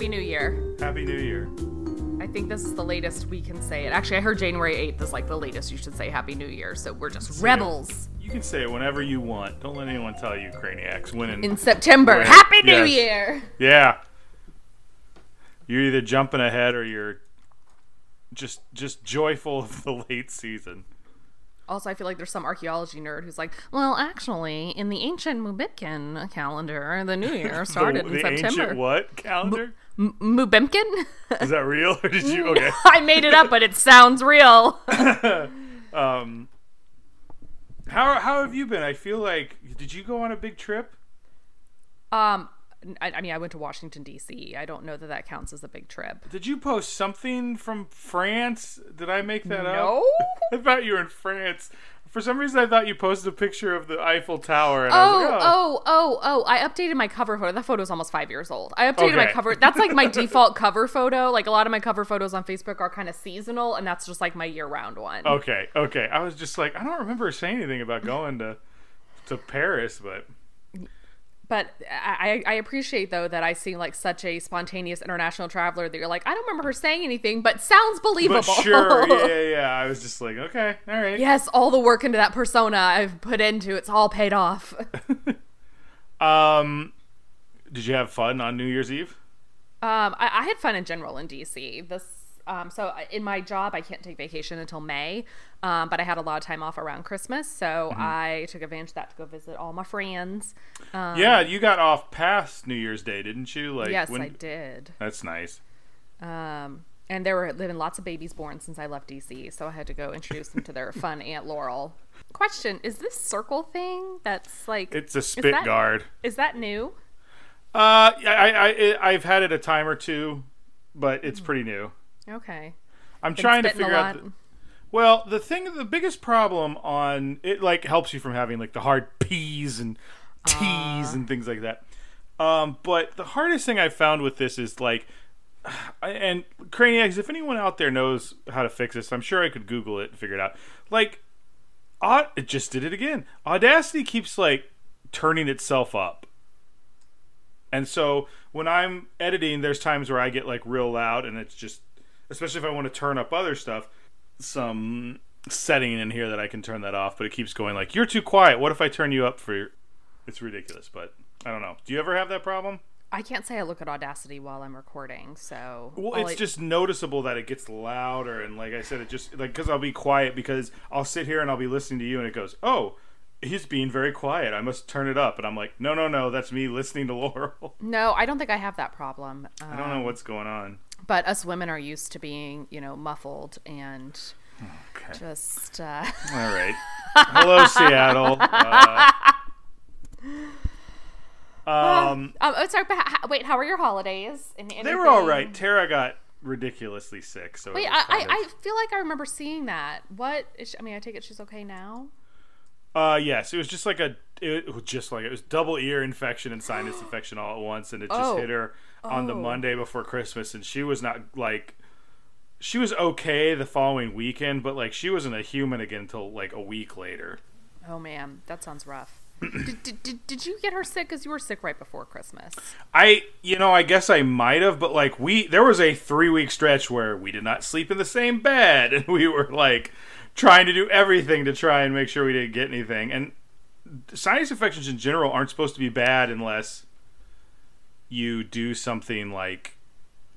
Happy New Year. Happy New Year. I think this is the latest we can say it. Actually, I heard January 8th is like the latest you should say Happy New Year. So we're just rebels. You can say it whenever you want. Don't let anyone tell you Craniacs winning. In September. Right. Happy New Yes. Year. yeah. You're either jumping ahead or you're just just joyful of the late season. Also, I feel like there's some archaeology nerd who's like, well, actually, in the ancient Mubimkin calendar, the New Year oh, started the, in the September. ancient what calendar? M- Mubimkin? Is that real or did you? Okay. I made it up, but it sounds real. Um. How how have you been? I feel like did you go on a big trip? um, I, I mean, I went to Washington D.C. I don't know that that counts as a big trip. Did you post something from France? Did I make that up? No. I thought you were in France. For some reason, I thought you posted a picture of the Eiffel Tower. And I was Oh, like, oh, oh, oh! oh I updated my cover photo. That photo is almost five years old. I updated my cover. That's like my default cover photo. Like a lot of my cover photos on Facebook are kind of seasonal, and that's just like my year-round one. Okay, okay. I was just like, I don't remember saying anything about going to to Paris, but But I, I appreciate though that I seem like such a spontaneous international traveler that you're like I don't remember her saying anything, but sounds believable. but sure, yeah, yeah, yeah. I was just like, okay, all right. yes, all the work into that persona I've put into it's all paid off. Um, did you have fun on New Year's Eve? Um, I, I had fun in general in DC. This, um, so in my job, I can't take vacation until May, um, but I had a lot of time off around Christmas, so Mm-hmm. I took advantage of that to go visit all my friends. Um, yeah, you got off past New Year's Day, didn't you? Like, yes, when- I did. That's nice. Um, and there were living lots of babies born since I left DC, so I had to go introduce them to their fun Aunt Laurel. Question: Is this circle thing that's like It's a is spit that- guard. Is that new? Uh, I, I, I, I've had it a time or two, but it's pretty new. Okay. I'm Been trying to figure out. The, well, the thing, the biggest problem on it, like, helps you from having like the hard P's and T's Ah. and things like that. Um, but the hardest thing I found with this is like, and Craniacs, if anyone out there knows how to fix this, I'm sure I could Google it and figure it out. Like, Aud- it just did it again. Audacity keeps like turning itself up. And so when I'm editing, there's times where I get like real loud, and it's just, especially if I want to turn up other stuff, some setting in here that I can turn that off, but it keeps going like, you're too quiet. What if I turn you up for your. It's ridiculous, but I don't know. Do you ever have that problem? I can't say I look at Audacity while I'm recording, so Well, it's I- just noticeable that it gets louder, and like I said, it just like because I'll be quiet because I'll sit here and I'll be listening to you, and it goes, "Oh, he's being very quiet. I must turn it up." And I'm like, "No, no, no, that's me listening to Laurel. no. I don't think I have that problem. I don't know um, what's going on." But us women are used to being, you know, muffled and Okay, just. Uh, all right. Hello, Seattle. Uh, um, um, oh, sorry. But h- wait, how were your holidays? And they were all right. Tara got ridiculously sick, so Wait, I, I, of- I feel like I remember seeing that. What? Is she, I mean, I take it she's okay now. Uh, yes, it was just like a, it was just like it was double ear infection and sinus infection all at once, and it just Oh. hit her on the Oh. Monday before Christmas, and she was not like, she was okay the following weekend, but like she wasn't a human again until like a week later. Oh man, that sounds rough. did, did, did, did you get her sick? Because you were sick right before Christmas. I, you know, I guess I might have, but like we, there was a three week stretch where we did not sleep in the same bed, and we were like trying to do everything to try and make sure we didn't get anything. And sinus infections in general aren't supposed to be bad unless you do something like,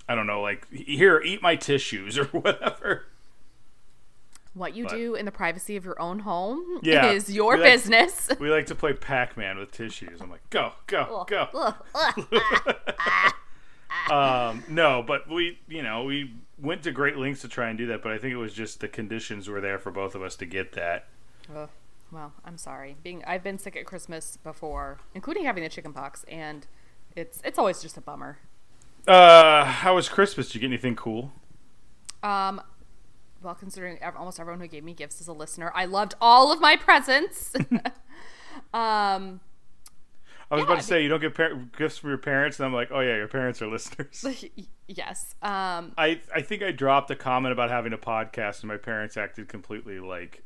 I don't know, like here, eat my tissues or whatever. What you But- do in the privacy of your own home Yeah, is your we like- business. We like to play Pac Man with tissues. I'm like, go, go, go. Ugh, ugh. Ah, ah, ah. um, no, but we, you know, we went to great lengths to try and do that, but I think it was just the conditions were there for both of us to get that. Ugh. Well, I'm sorry. Being I've been sick at Christmas before, including having the chicken pox, and it's it's always just a bummer. Uh, how was Christmas? Did you get anything cool? Um, well, considering almost everyone who gave me gifts is a listener, I loved all of my presents. um, I was Yeah, about I to say you don't get par- gifts from your parents, and I'm like, oh yeah, your parents are listeners. yes. Um, I I think I dropped a comment about having a podcast, and my parents acted completely like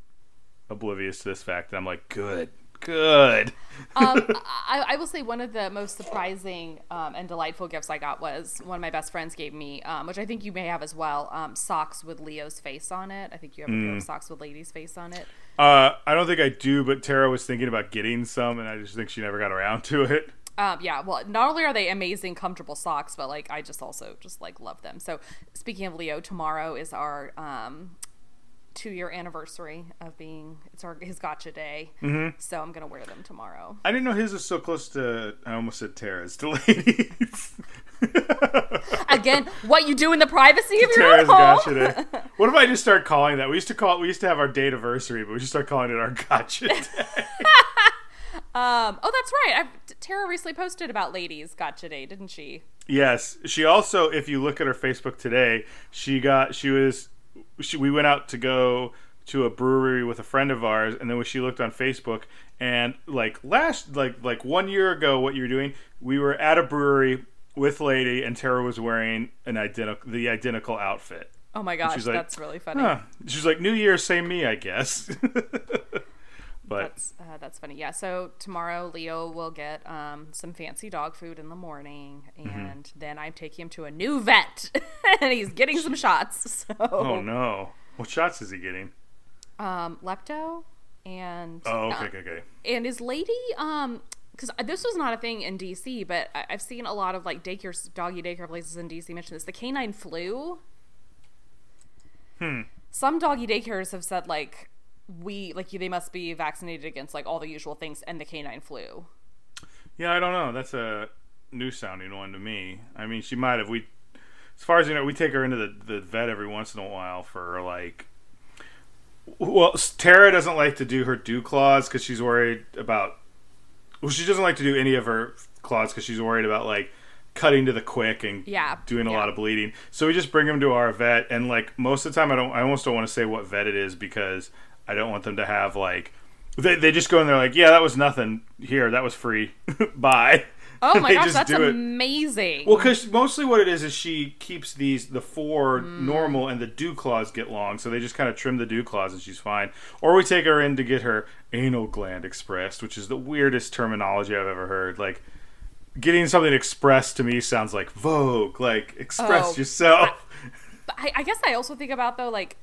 oblivious to this fact. And I'm like, good, Good. um, I, I will say one of the most surprising um, and delightful gifts I got was one of my best friends gave me, um, which I think you may have as well. Um, socks with Leo's face on it. I think you have a pair Mm. of socks with Lady's face on it. Uh, I don't think I do, but Tara was thinking about getting some, and I just think she never got around to it. Um, yeah, well, not only are they amazing, comfortable socks, but like I just also just like love them. So speaking of Leo, tomorrow is our um, two year anniversary of being it's our his gotcha day. Mm-hmm. So I'm gonna wear them tomorrow. I didn't know his was so close to. I almost said Tara's to ladies. Again, what you do in the privacy of your Tara's own home. gotcha day. What if I just start calling that? We used to call. it. We used to have our date anniversary, but we just start calling it our gotcha day. Um, oh, that's right. I've, Tara recently posted about ladies gotcha day, didn't she? yes, she also. If you look at her Facebook today, she got. She was. We went out to go to a brewery with a friend of ours, and then when she looked on Facebook, and like last, like like one year ago, what you were doing, we were at a brewery with Lady, and Tara was wearing an identical the identical outfit. Oh my gosh, like, that's really funny. Huh. She's like, New Year, same me, I guess. but That's uh, that's funny. Yeah. So tomorrow Leo will get um, some fancy dog food in the morning, Mm-hmm. and then I'm taking him to a new vet, and he's getting some shots. So oh no, what shots is he getting? um, lepto and Oh, uh, okay, okay, okay. and his lady um because this was not a thing in DC, but I- I've seen a lot of like daycare doggy daycare places in DC mention this. The canine flu. Hmm. Some doggy daycares have said like we like they must be vaccinated against like all the usual things and the canine flu. Yeah, I don't know. That's a new sounding one to me. I mean, she might have. We, as far as you know, we take her into the, the vet every once in a while for like. Well, Tara doesn't like to do her dew claws because she's worried about. Well, she doesn't like to do any of her claws because she's worried about like cutting to the quick and Yeah, doing a yeah. lot of bleeding. So we just bring them to our vet, and like most of the time, I don't. I almost don't want to say what vet it is because I don't want them to have like. They, they just go in there like, yeah, that was nothing. Here, that was free. Bye. Oh my gosh, that's it. amazing. Well, because mostly what it is is she keeps these the four mm. normal and the dew claws get long, so they just kind of trim the dew claws and she's fine. Or we take her in to get her anal gland expressed, which is the weirdest terminology I've ever heard. Like getting something expressed to me sounds like Vogue, like express Oh, yourself. I, I guess I also think about though like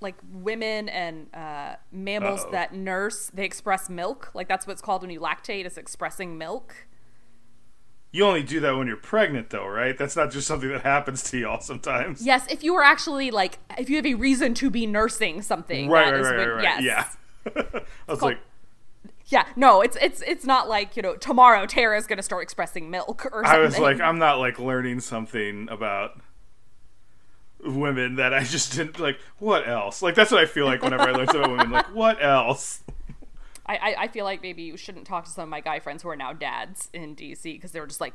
like women and uh, mammals Uh-oh. that nurse they express milk like that's what's called when you lactate is expressing milk You only do that when you're pregnant, though, right? That's not just something that happens to y'all sometimes. yes if you are actually like if you have a reason to be nursing something Right, that right, is right, when- right, right. yes Yeah. I was called- like, yeah no it's it's it's not like you know tomorrow tara's gonna start expressing milk or something I was like, I'm not like learning something about women that I just didn't like. What else? Like that's what I feel like whenever I learn something about women. Like what else? I, I i feel like maybe you shouldn't talk to some of my guy friends who are now dads in dc because they were just like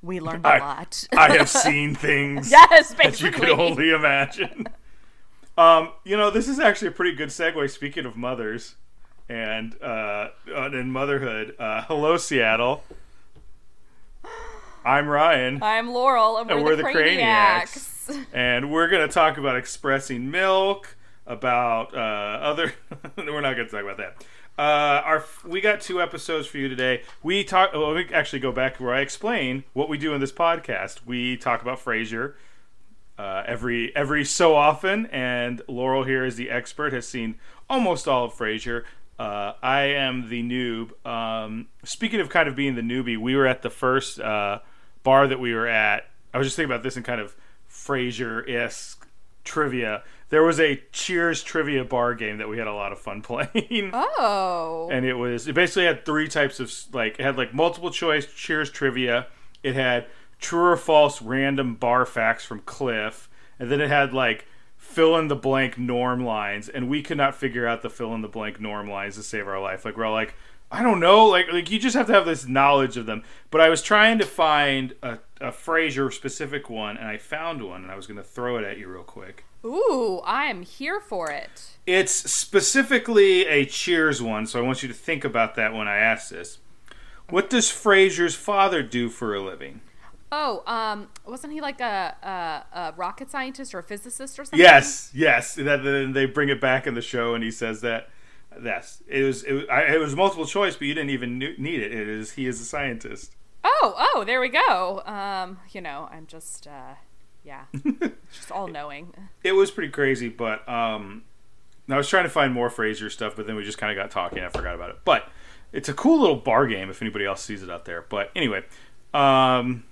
we learned a I- lot I have seen things yes that you could only imagine. Um, you know, this is actually a pretty good segue. Speaking of mothers and uh, and motherhood, uh, hello Seattle. I'm Ryan. i'm laurel and we're, And we're the, the craniacs. and we're going to talk about expressing milk, about uh, other. we're not going to talk about that. Uh, our we got two episodes for you today. We talk. Well, me actually go back where I explain what we do in this podcast. We talk about Frasier uh, every every so often, and Laurel here is the expert, has seen almost all of Frasier. Uh, I am the noob. Um, speaking of kind of being the newbie, we were at the first uh, bar that we were at. I was just thinking about this and kind of Frasier esque trivia. There was a Cheers trivia bar game that we had a lot of fun playing. Oh. And it was it basically had three types of like it had like multiple choice cheers trivia. It had true or false random bar facts from cliff. And then it had like fill in the blank norm lines and we could not figure out the fill in the blank norm lines to save our life like we're all like i don't know like like you just have to have this knowledge of them but i was trying to find a, a Frasier specific one and i found one and i was going to throw it at you real quick Ooh, I am here for it. it's specifically a Cheers one, so I want you to think about that when I ask this. What does Frasier's father do for a living? Oh, um, wasn't he like a, a, a rocket scientist or a physicist or something? Yes, yes. That then they bring it back in the show, and he says that. That's it was it was, I, it was multiple choice, but you didn't even need it. It is he is a scientist. Oh, oh, there we go. Um, you know, I'm just, uh, yeah, just all knowing. It was pretty crazy, but um, I was trying to find more Frasier stuff, but then we just kind of got talking. I forgot about it, but it's a cool little bar game if anybody else sees it out there. But anyway, um,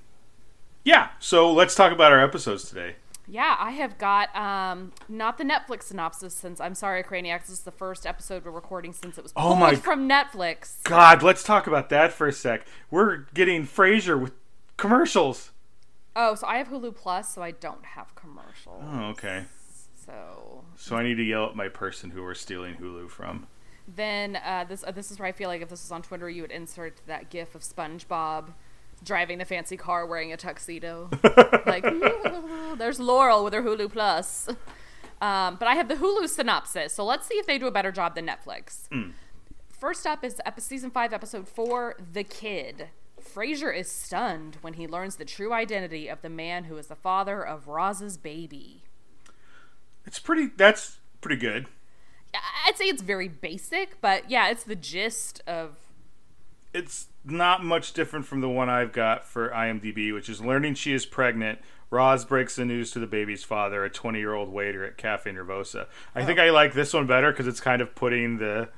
yeah. So let's talk about our episodes today. Yeah, I have got um, not the Netflix synopsis since I'm sorry, Craniacs. This is the first episode we're recording since it was pulled Oh my- from Netflix. God, let's talk about that for a sec. We're getting Frasier with commercials. Oh, so I have Hulu Plus, so I don't have commercials. Oh, okay. So So I need to yell at my person who we're stealing Hulu from. then uh, this uh, this is where I feel like if this was on Twitter, you would insert that GIF of SpongeBob driving the fancy car wearing a tuxedo. like there's Laurel with her Hulu Plus. Um, but I have the Hulu synopsis, so let's see if they do a better job than Netflix. First up is season five, episode four, "The Kid." Frasier is stunned when he learns the true identity of the man who is the father of Roz's baby. It's pretty. That's pretty good. I'd say it's very basic, but yeah, it's the gist of It's not much different from the one I've got for IMDb, which is learning she is pregnant. Roz breaks the news to the baby's father, a 20 year old waiter at Cafe Nervosa. I think I like this one better because it's kind of putting the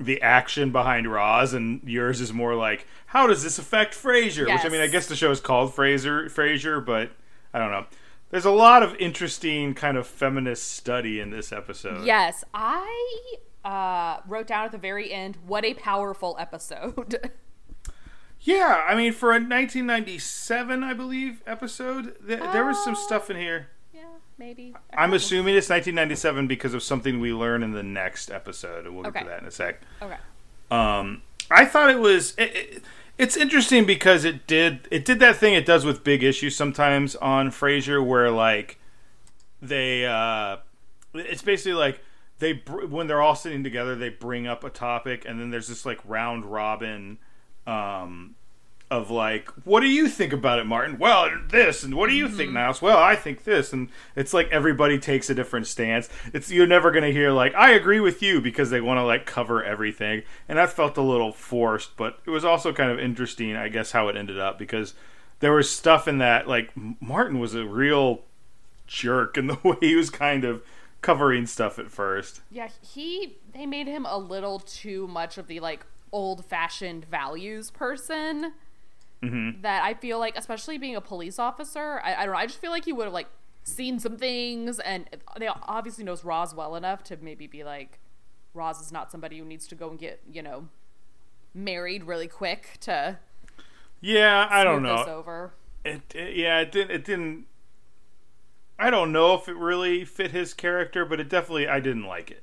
the action behind Roz, and yours is more like, how does this affect Frasier? Which I mean, I guess the show is called Frasier, Frasier, but I don't know. There's a lot of interesting kind of feminist study in this episode. Yes, I uh, wrote down at the very end, what a powerful episode. Yeah, I mean, for a 1997, I believe, episode, th- there was some stuff in here. yeah, maybe. I'm assuming it's 1997 because of something we learn in the next episode, and we'll get to that in a sec. Okay. Um, I thought it was. It, it, it's interesting because it did it did that thing it does with big issues sometimes on Frasier, where like they uh, it's basically like they br- when they're all sitting together, they bring up a topic, and then there's this like round robin. Um, of like, what do you think about it, Martin? Well, this, and what do you think, Niles? Well, I think this, and it's like everybody takes a different stance. It's you're never gonna hear like, I agree with you because they want to like cover everything, and that felt a little forced, but it was also kind of interesting, I guess, how it ended up because there was stuff in that like Martin was a real jerk in the way he was kind of covering stuff at first. Yeah, he they made him a little too much of the like old fashioned values person. Mm-hmm. That I feel like, especially being a police officer, I, I don't know. I just feel like he would have like seen some things, and they obviously knows Roz well enough to maybe be like, Roz is not somebody who needs to go and get you know married really quick to Yeah, I don't know. over. It, it yeah, it didn't. It didn't. I don't know if it really fit his character, but it definitely I didn't like it.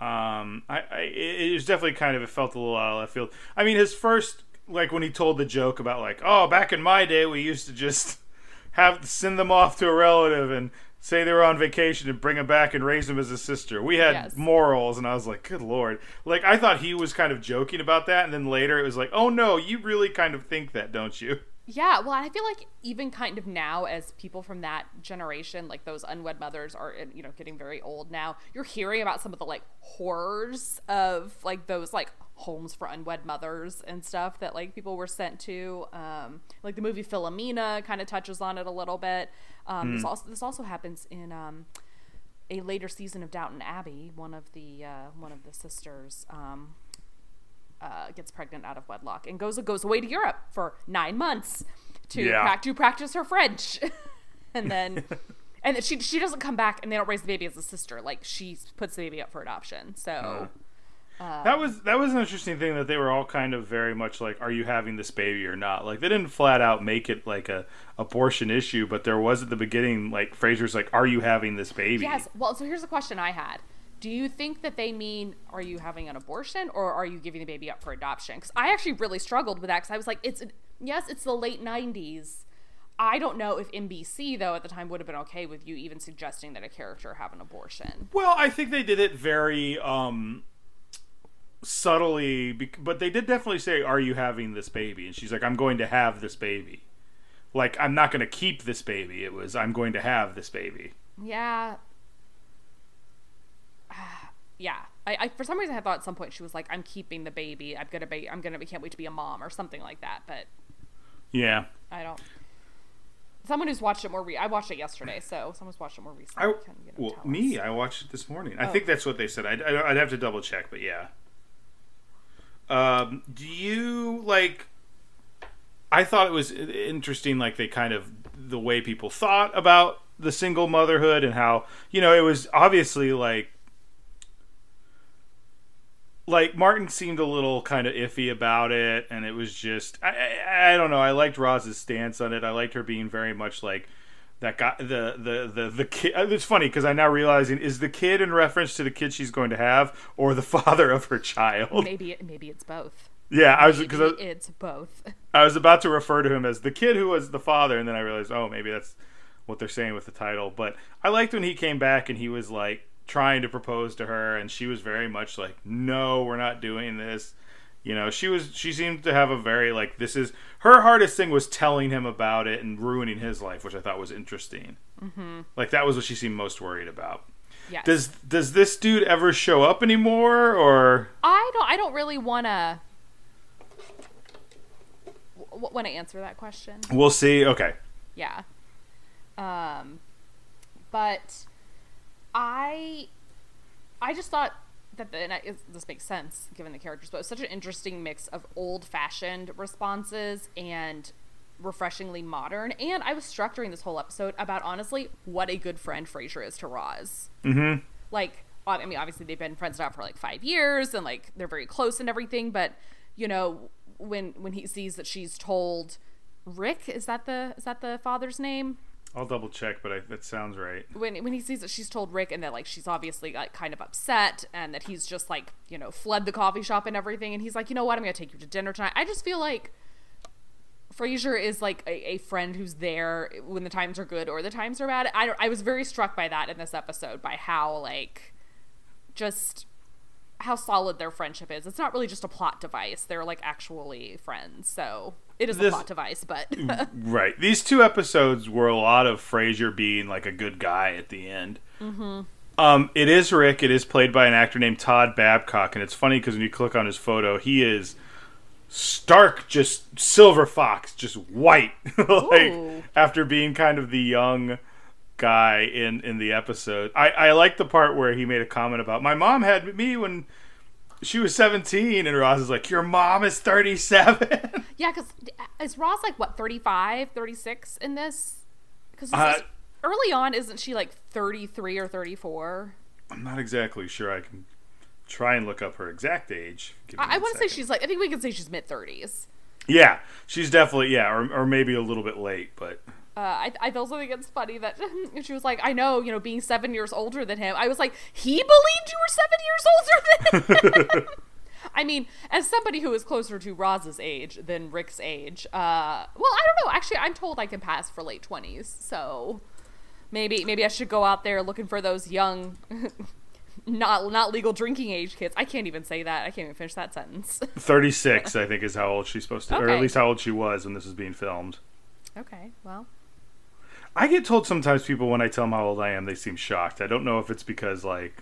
Um, I, I it was definitely kind of it felt a little out of left field. I mean, his first like when he told the joke about like, oh, back in my day, we used to just have send them off to a relative and say they were on vacation and bring them back and raise them as a sister. We had Yes. morals, and I was like, good lord. Like I thought he was kind of joking about that, and then later it was like, oh no, you really kind of think that, don't you? Yeah, well, I feel like even kind of now, as people from that generation, like those unwed mothers, are you know getting very old now. You're hearing about some of the like horrors of like those like homes for unwed mothers and stuff that like people were sent to. Um, like the movie Philomena kind of touches on it a little bit. Um, This also this also happens in um, a later season of Downton Abbey. One of the uh, one of the sisters. Um, uh, gets pregnant out of wedlock and goes goes away to Europe for nine months to Yeah. prac- to practice her French, and then and she she doesn't come back and they don't raise the baby as a sister like she puts the baby up for adoption. So That was that was an interesting thing that they were all kind of very much like, "Are you having this baby or not?" Like they didn't flat out make it like a abortion issue, but there was at the beginning like Frasier's like, "Are you having this baby?" yes, well, so here's a question I had. Do you think that they mean are you having an abortion or are you giving the baby up for adoption? Because I actually really struggled with that because I was like, it's yes, it's the late '90s. I don't know if NBC though at the time would have been okay with you even suggesting that a character have an abortion. Well, I think they did it very um subtly, but they did definitely say, "Are you having this baby?" And she's like, "I'm going to have this baby." Like I'm not going to keep this baby. It was I'm going to have this baby. Yeah. Yeah. I I, I for some reason I thought at some point she was like, "I'm keeping the baby. I'm gonna be. I'm gonna. be can't wait to be a mom or something like that." But Yeah. I don't. Someone who's watched it more. Re- I watched it yesterday, so someone's watched it more recently. I, can, you know, well, me, us. I watched it this morning. I Oh. think that's what they said. I'd, I'd have to double check, but yeah. Um, do you like? I thought it was interesting, like they kind of the way people thought about the single motherhood and how you know it was obviously like like Martin seemed a little kind of iffy about it, and it was just I, I I don't know. I liked Roz's stance on it. I liked her being very much like that guy. The the the the kid. Uh, it's funny because I now realizing is the kid in reference to the kid she's going to have or the father of her child. maybe it, maybe it's both. Yeah, I was because it's both. I was about to refer to him as the kid who was the father, and then I realized, oh, maybe that's what they're saying with the title. But I liked when he came back and he was like trying to propose to her, and she was very much like, no, we're not doing this. You know, she was she seemed to have a very like this is her hardest thing was telling him about it and ruining his life, which I thought was interesting. Mm-hmm. Like that was what she seemed most worried about. Yes. Does does this dude ever show up anymore, or I don't. I don't really want to. Want to answer that question? we'll see? Okay, Yeah. Um, but I, I just thought that the, and I, it- this makes sense given the characters, but it was such an interesting mix of old-fashioned responses and refreshingly modern. And I was struck during this whole episode about honestly what a good friend Frasier is to Roz. Mm-hmm. Like, I mean, obviously they've been friends now for like five years, and like they're very close and everything. But you know, when when he sees that she's told Rick, is that the is that the father's name? I'll double check, but I, that sounds right. when when he sees that she's told Rick and that like she's obviously like kind of upset and that he's just like you know fled the coffee shop and everything and he's like you know what I'm gonna take you to dinner tonight. I just feel like Frasier is like a, a friend who's there when the times are good or the times are bad. I I was very struck by that in this episode by how like just how solid their friendship is. It's not really just a plot device. They're like actually friends. So it is a plot device, but Right. These two episodes were a lot of Frasier being like a good guy at the end. Mm-hmm. Um, it is Rick. It is played by an actor named Todd Babcock, and it's funny because when you click on his photo, he is stark, just silver fox, just white. like Ooh. after being kind of the young guy in in the episode. I I like the part where he made a comment about my mom had me when. She was 17, and Roz is like, Your mom is 37. Yeah, because is Roz like what 35, 36 in this? Because Uh, early on, isn't she like thirty three or thirty four? I'm not exactly sure. I can try and look up her exact age. I, I want to say she's like I think we can say she's mid thirties. Yeah, she's definitely yeah, or, or maybe a little bit late, but Uh, I, I also think it's funny that she was like, I know, you know, being seven years older than him. I was like, he believed you were seven years older than him. I mean, as somebody who is closer to Roz's age than Rick's age, uh, well, I don't know. Actually, I'm told I can pass for late twenties, so maybe maybe I should go out there looking for those young, not not legal drinking age kids. I can't even say that. I can't even finish that sentence. 36 I think is how old she's supposed to, or at least how old she was when this is being filmed. okay, well, I get told sometimes people when I tell them how old I am, they seem shocked. I don't know if it's because like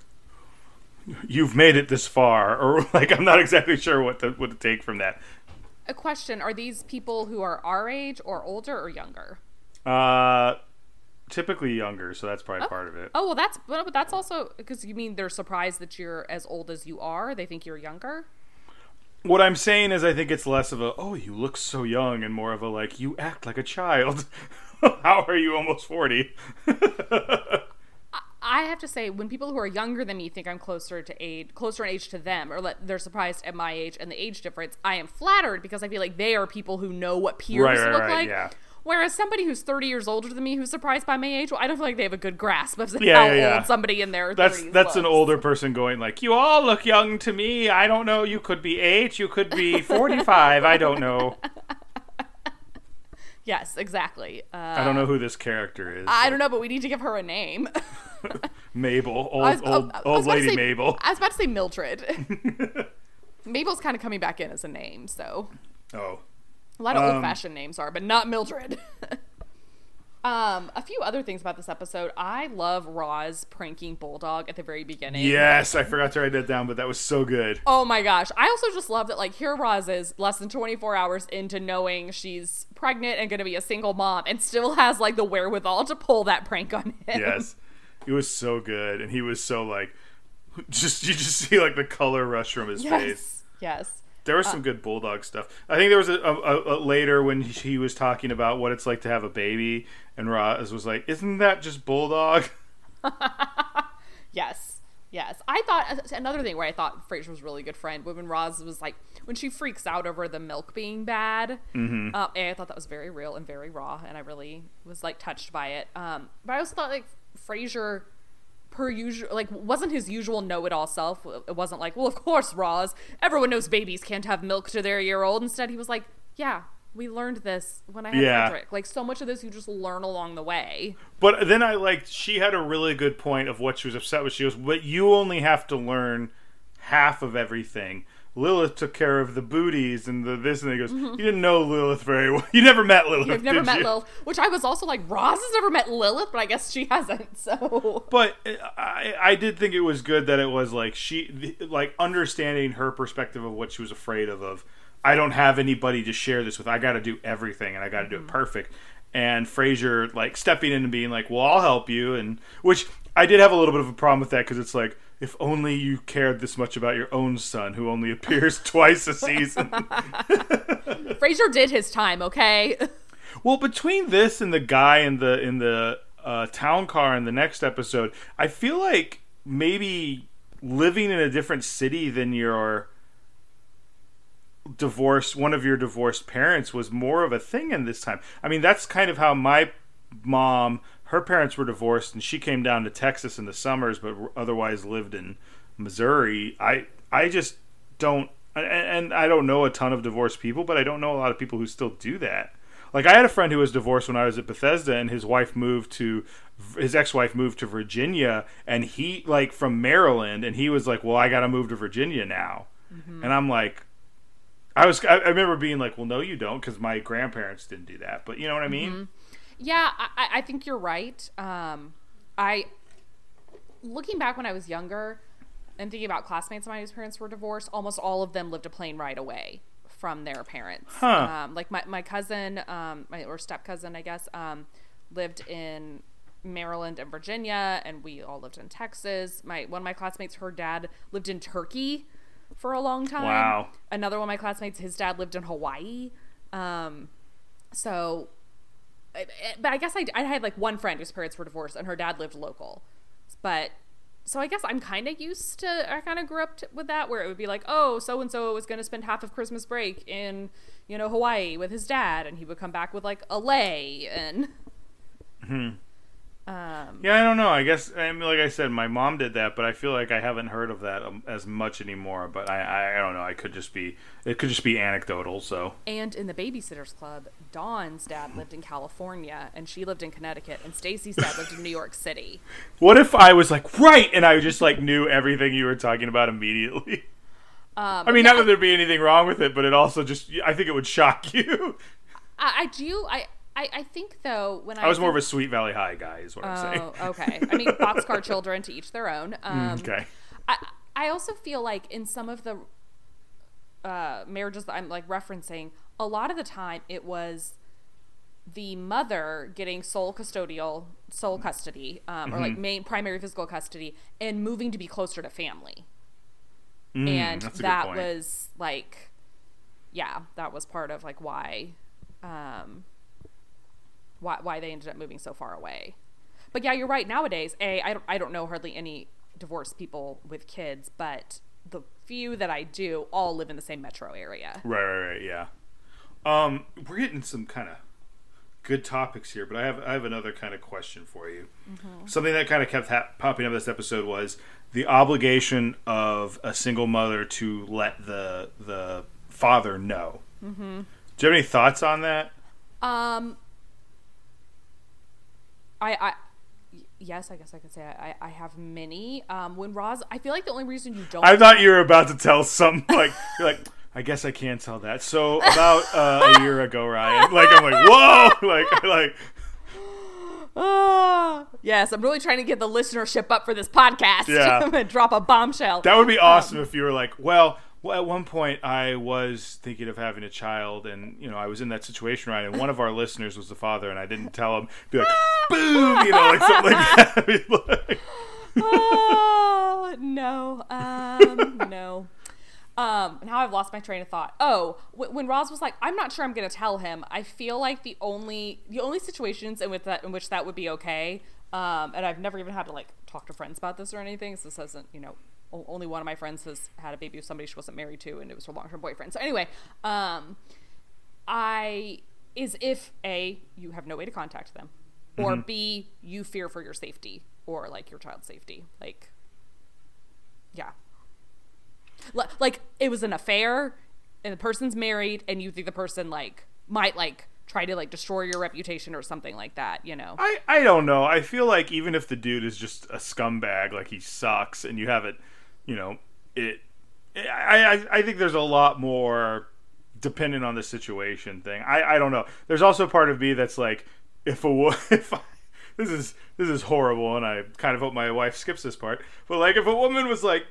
you've made it this far, or like I'm not exactly sure what to what to take from that. a question: Are these people who are our age or older or younger? Uh, typically younger, so that's probably part of it. Oh well, that's but but that's also because you mean they're surprised that you're as old as you are. They think you're younger. What I'm saying is, I think it's less of a "oh, you look so young" and more of a like "you act like a child." How are you almost forty? I have to say, when people who are younger than me think I'm closer to age, closer in age to them, or let, they're surprised at my age and the age difference, I am flattered because I feel like they are people who know what peers Right, right, look right, like. yeah. Whereas somebody who's 30 years older than me who's surprised by my age, well, I don't feel like they have a good grasp of Yeah, how yeah, yeah. old somebody in their That's 30s that's an older person going like, "You all look young to me. I don't know. You could be eight. You could be forty-five. I don't know. Yes, exactly. Uh, I don't know who this character is. I don't know, but we need to give her a name. Mabel, old was- old, I old lady say- Mabel. I was about to say Mildred. Mabel's kind of coming back in as a name, so Oh, a lot of Um, old-fashioned names are, but not Mildred. Um, a few other things about this episode. I love Roz pranking Bulldog at the very beginning. Yes, I forgot to write that down, but that was so good. Oh my gosh. I also just love that, like, here Roz is less than 24 hours into knowing she's pregnant and going to be a single mom and still has, like, the wherewithal to pull that prank on him. Yes, it was so good, and he was so like, just you just see like the color rush from his Yes. face. Yes. There was some good bulldog stuff. I think there was a, a, a, later when he was talking about what it's like to have a baby, and Roz was like, "Isn't that just bulldog?" Yes. Yes. I thought another thing where I thought Frasier was a really good friend when Roz was like when she freaks out over the milk being bad. Mm-hmm. Uh, I thought that was very real and very raw, and I really was like touched by it. Um, but I also thought like Frasier, per usual, like wasn't his usual know-it-all self. It wasn't like, well, of course, Roz. Everyone knows babies can't have milk to their year old. Instead, he was like, yeah. We learned this when I had Yeah. Frederick. Like so much of this, you just learn along the way. But then I liked she had a really good point of what she was upset with. She goes, "But you only have to learn half of everything." Lilith took care of the booties and the this, and he goes, "You didn't know Lilith very well. You never met Lilith. I've never met you?" Lilith, which I was also like, Roz has never met Lilith, but I guess she hasn't. So But uh, I, I did think it was good that it was like she, like understanding her perspective of what she was afraid of. Of I don't have anybody to share this with. I got to do everything, and I got to do it perfect. And Frasier like stepping in and being like, "Well, I'll help you," and which I did have a little bit of a problem with that because it's like. If only you cared this much about your own son, who only appears twice a season. Frasier did his time, okay? Well, between this and the guy in the in the uh, town car in the next episode, I feel like maybe living in a different city than your divorce one of your divorced parents was more of a thing in this time. I mean, that's kind of how my mom, her parents were divorced and she came down to Texas in the summers but otherwise lived in Missouri. I I just don't and, I don't know a ton of divorced people, but I don't know a lot of people who still do that. Like I had a friend who was divorced when I was at Bethesda, and his wife moved to his ex-wife moved to Virginia, and he like from Maryland, and he was like, "Well, I got to move to Virginia now," mm-hmm. and I'm like, I was I, I remember being like, "Well, no, you don't," because my grandparents didn't do that, but you know what I mean? Mm-hmm. Yeah, I, I think you're right. Um, I, looking back when I was younger and thinking about classmates of mine whose parents were divorced, almost all of them lived a plane ride away from their parents. Huh. Um, like my, my cousin, um, my, or step cousin, I guess, um, lived in Maryland and Virginia, and we all lived in Texas. My one of my classmates, her dad lived in Turkey for a long time. Wow. Another one of my classmates, his dad lived in Hawaii. Um, so, but I guess I, I had like one friend whose parents were divorced, and her dad lived local. But so I guess I'm kind of used to. I kind of grew up with that, where it would be like, oh, so and so was going to spend half of Christmas break in, you know, Hawaii with his dad, and he would come back with like a lei and. Mm-hmm. Um, Yeah, I don't know. I guess I mean, like I said, my mom did that, but I feel like I haven't heard of that um, as much anymore. But I, I, I don't know. I could just be it could just be anecdotal. So And in the Babysitters Club, Dawn's dad lived in California, and she lived in Connecticut, and Stacey's dad lived in New York City. what if I was like right, and I just like knew everything you were talking about immediately? Um, I mean, yeah, not that there'd be anything wrong with it, but it also just I think it would shock you. I, I do. I, I, I think though when I, I was more of a Sweet Valley High guy, is what I'm saying. Oh, okay. I mean, boxcar children to each their own. Um, okay. I I also feel like in some of the uh, marriages that I'm like referencing, a lot of the time it was the mother getting sole custodial sole custody um, or like Mm-hmm. main primary physical custody and moving to be closer to family. Mm, and that's a good that was like yeah, that was part of like why um why why they ended up moving so far away. But yeah, you're right. Nowadays, a I don't I don't know hardly any divorced people with kids, but the few that I do all live in the same metro area. Right, right, right. Yeah. Um, we're getting some kind of good topics here, but I have I have another kind of question for you. Something that kind of kept ha- popping up this episode was the obligation of a single mother to let the the father know. Mm-hmm. Do you have any thoughts on that? Um I I yes, I guess I could say I, I have many. Um when Roz I feel like the only reason you don't I thought you were about to tell some like you're like I guess I can't tell that. So about uh, a year ago, Ryan, like I'm like whoa, like like Ah, yes, I'm really trying to get the listenership up for this podcast. Yeah. and drop a bombshell. That would be awesome if you were like, well, well, at one point I was thinking of having a child, and you know I was in that situation right, and one of our listeners was the father, and I didn't tell him. Be like, boom, you know, like something like that. Like- oh no, um, no. Um, now I've lost my train of thought. Oh, w- when Roz was like, "I'm not sure I'm going to tell him," I feel like the only the only situations in which that in which that would be okay. Um, and I've never even had to like talk to friends about this or anything. So this hasn't, you know, only one of my friends has had a baby with somebody she wasn't married to, and it was her long term boyfriend. So anyway, um, I is if a you have no way to contact them, or b you fear for your safety or like your child's safety. Like, yeah, Li- like it was an affair, and the person's married, and you think the person like might like try to like destroy your reputation or something like that. You know? I, I don't know. I feel like even if the dude is just a scumbag, like he sucks, and you have it, you know, it. I, I, I think there's a lot more dependent on the situation thing. I, I don't know. There's also part of me that's like, if a if I, this is this is horrible, and I kind of hope my wife skips this part. But like, if a woman was like,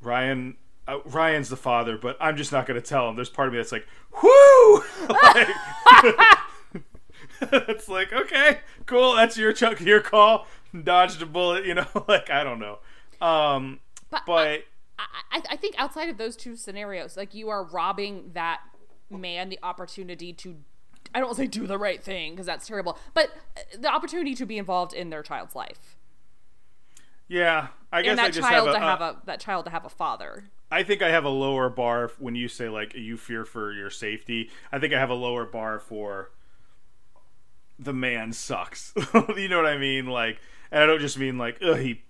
Ryan. Uh, Ryan's the father, but I'm just not going to tell him. There's part of me that's like, whoo! like, it's like okay cool that's your chunk your call dodged a bullet you know like i don't know um But, but I, I, I think outside of those two scenarios, like you are robbing that man the opportunity to. I don't want to say do the right thing because that's terrible, but uh, the opportunity to be involved in their child's life yeah i guess and i that just child have a, to have uh, a that child to have a father. I think i have a lower bar when you say like you fear for your safety i think i have a lower bar for the man sucks you know what i mean like and i don't just mean like he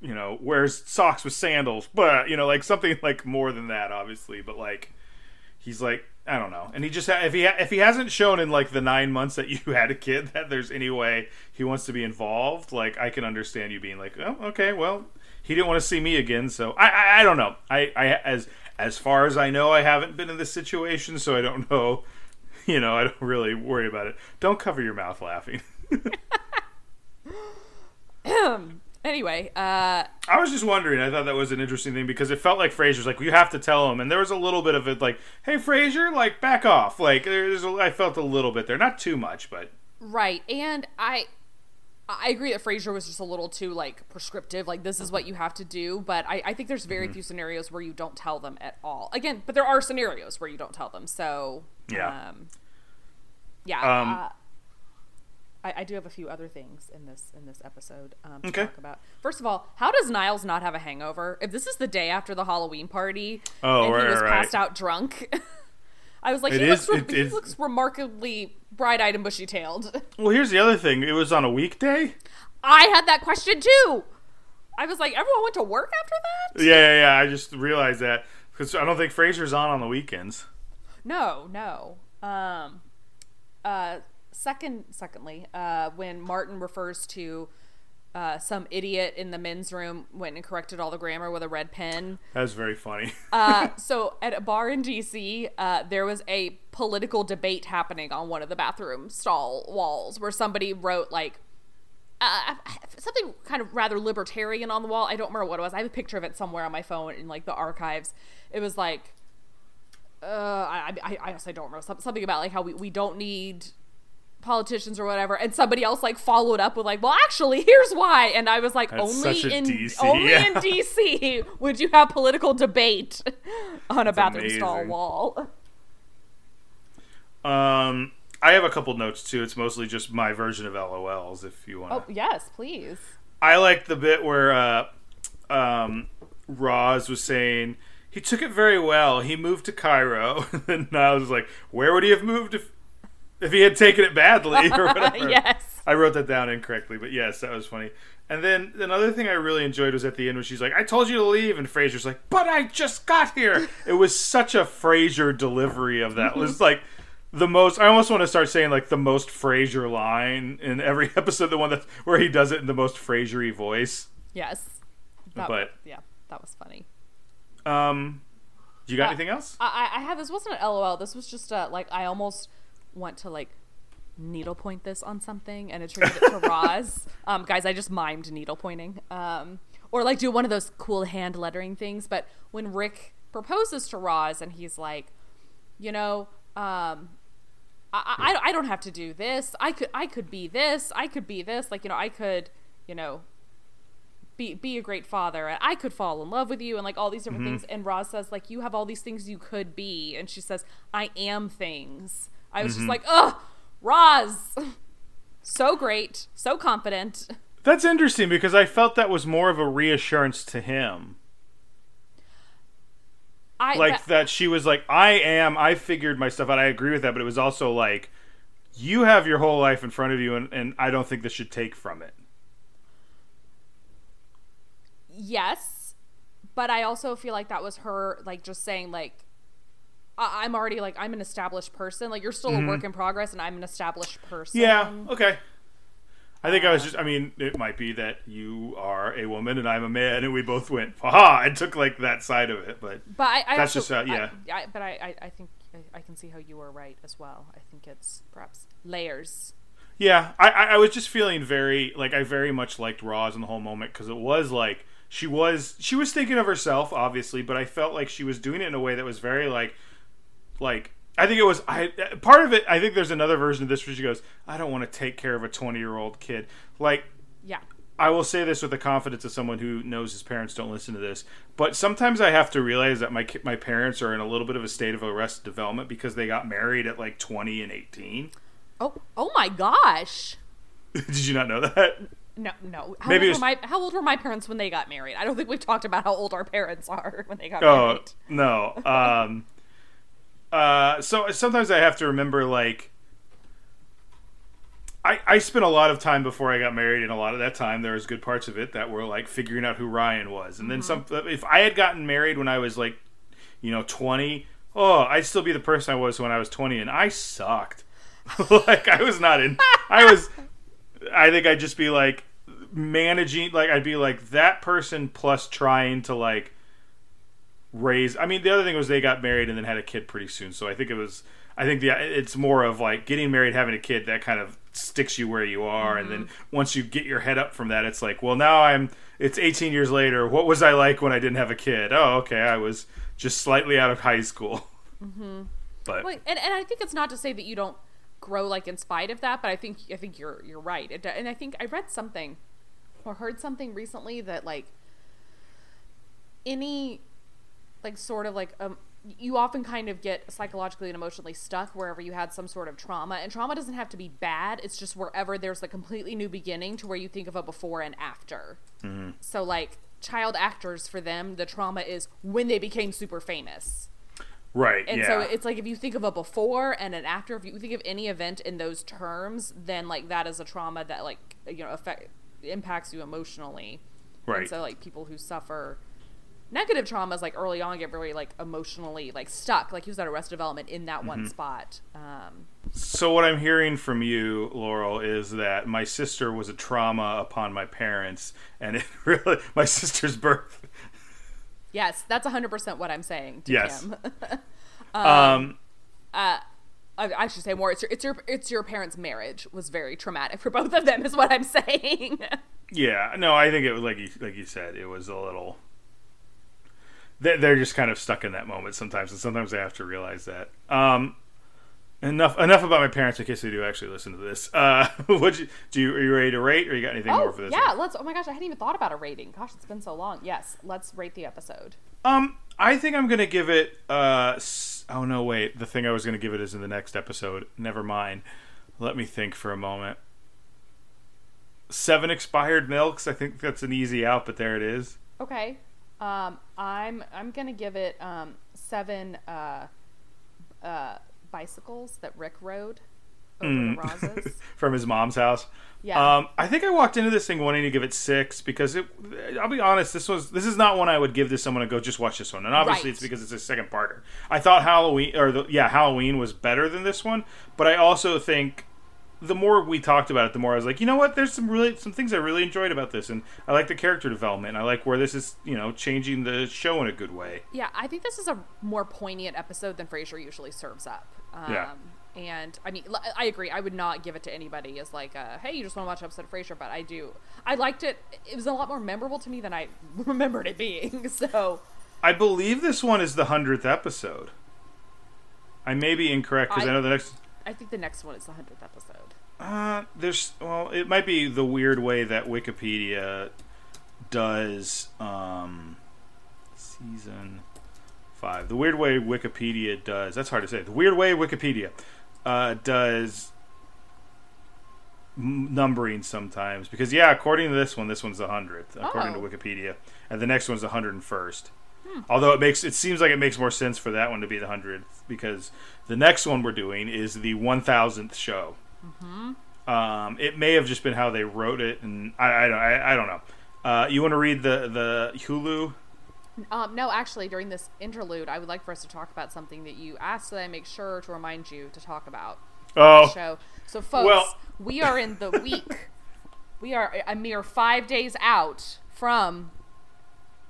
you know wears socks with sandals but you know like something like more than that obviously but like he's like I don't know, and he just if he if he hasn't shown in like the nine months that you had a kid that there's any way he wants to be involved, like I can understand you being like, oh, okay, well, he didn't want to see me again, so I I, I don't know. I, I as as far as I know, I haven't been in this situation, so I don't know. You know, I don't really worry about it. Don't cover your mouth laughing. Um, Anyway, uh, I was just wondering. I thought that was an interesting thing because it felt like Frasier's like, you have to tell him, and there was a little bit of it like, hey, Frasier, like back off. Like there's, a, I felt a little bit there, not too much, but right, and I. I agree that Frasier was just a little too like prescriptive, like this is what you have to do. But I, I think there's very Mm-hmm. few scenarios where you don't tell them at all. Again, but there are scenarios where you don't tell them. So Yeah. um, yeah. Um, uh, I, I do have a few other things in this in this episode um, to Okay. talk about. First of all, how does Niles not have a hangover? If this is the day after the Halloween party Oh, and right, he was right, passed out drunk, I was like, It he, is- looks, it he looks remarkably bright-eyed and bushy-tailed. well, here's the other thing. It was on a weekday. I had that question too. I was like, everyone went to work after that? Yeah, yeah, yeah. I just realized that because I don't think Frasier's on on the weekends. No, no. Um, uh, second, secondly, uh, when Martin refers to uh, some idiot in the men's room went and corrected all the grammar with a red pen. That was very funny. Uh, so at a bar in DC, uh, there was a political debate happening on one of the bathroom stall walls where somebody wrote like uh, something kind of rather libertarian on the wall. I don't remember what it was. I have a picture of it somewhere on my phone in like the archives. It was like, uh, I, I, I honestly don't remember something about like how we, we don't need politicians or whatever. And somebody else like followed up with like, well, actually, here's why. And I was like, That's only in DC, only yeah. in DC would you have political debate on a bathroom stall wall. Um, I have a couple notes too. It's mostly just my version of LOLs. If you want. Oh yes, please. I like the bit where uh, um, Roz was saying he took it very well. He moved to Cairo, and I was like, "Where would he have moved if if he had taken it badly or whatever?" yes. I wrote that down incorrectly, but yes, that was funny. And then another thing I really enjoyed was at the end when she's like, "I told you to leave," and Frasier's like, "But I just got here." it was such a Frasier delivery of that. It was like the most. I almost want to start saying like the most Frasier line in every episode. The one that where he does it in the most Frasiery voice. Yes. That, But- yeah, that was funny. Um, you got Uh, anything else? I, I I had this wasn't an LOL. This was just uh, like I almost want to like needlepoint this on something and attribute it to Roz. Um, guys, I just mimed needlepointing. Um, or like do one of those cool hand lettering things. But when Rick proposes to Roz and he's like, you know, um, I, I, I don't have to do this. I could I could be this. I could be this. Like you know, I could you know be be a great father. And I could fall in love with you and like all these different things. And Roz says like you have all these things you could be, and she says I am things. I was just mm-hmm. like, ugh, Roz, so great, so confident. That's interesting because I felt that was more of a reassurance to him. I Like that- that she was like, I am, I figured my stuff out. I agree with that, but it was also like, you have your whole life in front of you, and, and I don't think this should take from it. yes but i also feel like that was her like just saying like I- i'm already like i'm an established person like you're still a work in progress and i'm an established person Mm-hmm. Yeah, okay. I think I was just, I mean, it might be that you are a woman and I'm a man, and we both went, haha, and took like that side of it, but. but i, I That's also, just how- yeah. I, I, but I, I, I think I, I can see how you were right as well i think it's perhaps layers Yeah, I, I I was just feeling very like I very much liked Roz in the whole moment because it was like she was she was thinking of herself obviously, but I felt like she was doing it in a way that was very like like I think it was I part of it. I think there's another version of this where she goes, "I don't want to take care of a 20 year old kid." Like yeah I will say this with the confidence of someone who knows his parents don't listen to this, but sometimes I have to realize that my my parents are in a little bit of a state of arrested development because they got married at like 20 and 18. oh oh my gosh Did you not know that? no no how Maybe old was- were my how old were my parents when they got married i don't think we've talked about how old our parents are when they got Oh married no. Um, uh, so sometimes I have to remember like. I, I spent a lot of time before I got married, and a lot of that time there was good parts of it that were like figuring out who Ryan was, and then some. If I had gotten married when I was like, you know, twenty, oh, I'd still be the person I was when I was twenty, and I sucked. like I was not in. I was. I think I'd just be like managing. Like I'd be like that person plus trying to like raise. I mean, the other thing was they got married and then had a kid pretty soon. So I think it was. I think the it's more of like getting married, having a kid that kind of sticks you where you are, and then once you get your head up from that, it's like, well, now I'm. It's 18 years later. What was I like when I didn't have a kid? Oh, okay, I was just slightly out of high school. Mm-hmm. But Well, and, and I think it's not to say that you don't grow like in spite of that, but I think I think you're you're right. It, and I think I read something or heard something recently that like any like sort of like um you often kind of get psychologically and emotionally stuck wherever you had some sort of trauma and trauma doesn't have to be bad it's just wherever there's a completely new beginning to where you think of a before and after so like child actors for them the trauma is when they became super famous right, and yeah, so it's like if you think of a before and an after, if you think of any event in those terms, then like that is a trauma that like you know affect impacts you emotionally. right. And so like people who suffer negative traumas like early on get very like emotionally like stuck, like you said, arrested development in that Mm-hmm. one spot. Um, So what I'm hearing from you, Laurel, is that my sister was a trauma upon my parents, and it really my sister's birth. yes, that's hundred percent what I'm saying. To Yes. Kim. Um, I, I should say more. It's your, it's your it's your parents' marriage was very traumatic for both of them, is what I'm saying. yeah, no, I think it was like you, like you said, it was a little. They- They're just kind of stuck in that moment sometimes, and sometimes they have to realize that. Um, enough enough about my parents in case they do actually listen to this. Uh, what you do? You, are you ready to rate, or you got anything more Oh for this? yeah, one? let's. Oh my gosh, I hadn't even thought about a rating. Gosh, it's been so long. Yes, let's rate the episode. Um, I think I'm gonna give it. Uh, oh no, wait. The thing I was gonna give it is in the next episode. Never mind. Let me think for a moment. Seven expired milks. I think that's an easy out, but there it is. Okay. Um, I'm I'm gonna give it um seven uh uh bicycles that Rick rode over Mm. the Rozes. From his mom's house. Yeah. Um, I think I walked into this thing wanting to give it six because it. I'll be honest. This was this is not one I would give to someone to go just watch this one, and obviously Right. it's because it's a second parter. I thought Halloween or the, yeah Halloween was better than this one, but I also think the more we talked about it, the more I was like, you know what? There's some really some things I really enjoyed about this, and I like the character development. And I like where this is, you know, changing the show in a good way. yeah, I think this is a more poignant episode than Frasier usually serves up. Um, Yeah. and I mean, I agree. I would not give it to anybody as like, a, "Hey, you just want to watch an episode of Frasier," but I do. I liked it. It was a lot more memorable to me than I remembered it being. So I believe this one is the hundredth episode. I may be incorrect because I, I- know the next. I think the next one is the hundredth episode. Uh, there's well, it might be the weird way that Wikipedia does um, season five. The weird way Wikipedia does. That's hard to say. The weird way Wikipedia uh, does numbering sometimes because yeah, according to this one, this one's the hundredth according Oh. to Wikipedia, and the next one's the hundred and first. Although it makes it seems like it makes more sense for that one to be the hundredth because the next one we're doing is the one thousandth show. Um, it may have just been how they wrote it, and I I, don't- I, I don't know. Uh, you want to read the the Hulu? Um, no, actually, during this interlude, I would like for us to talk about something that you asked that I make sure to remind you to talk about. Oh, show. So, folks, Well- we are in the week. we are a mere five days out from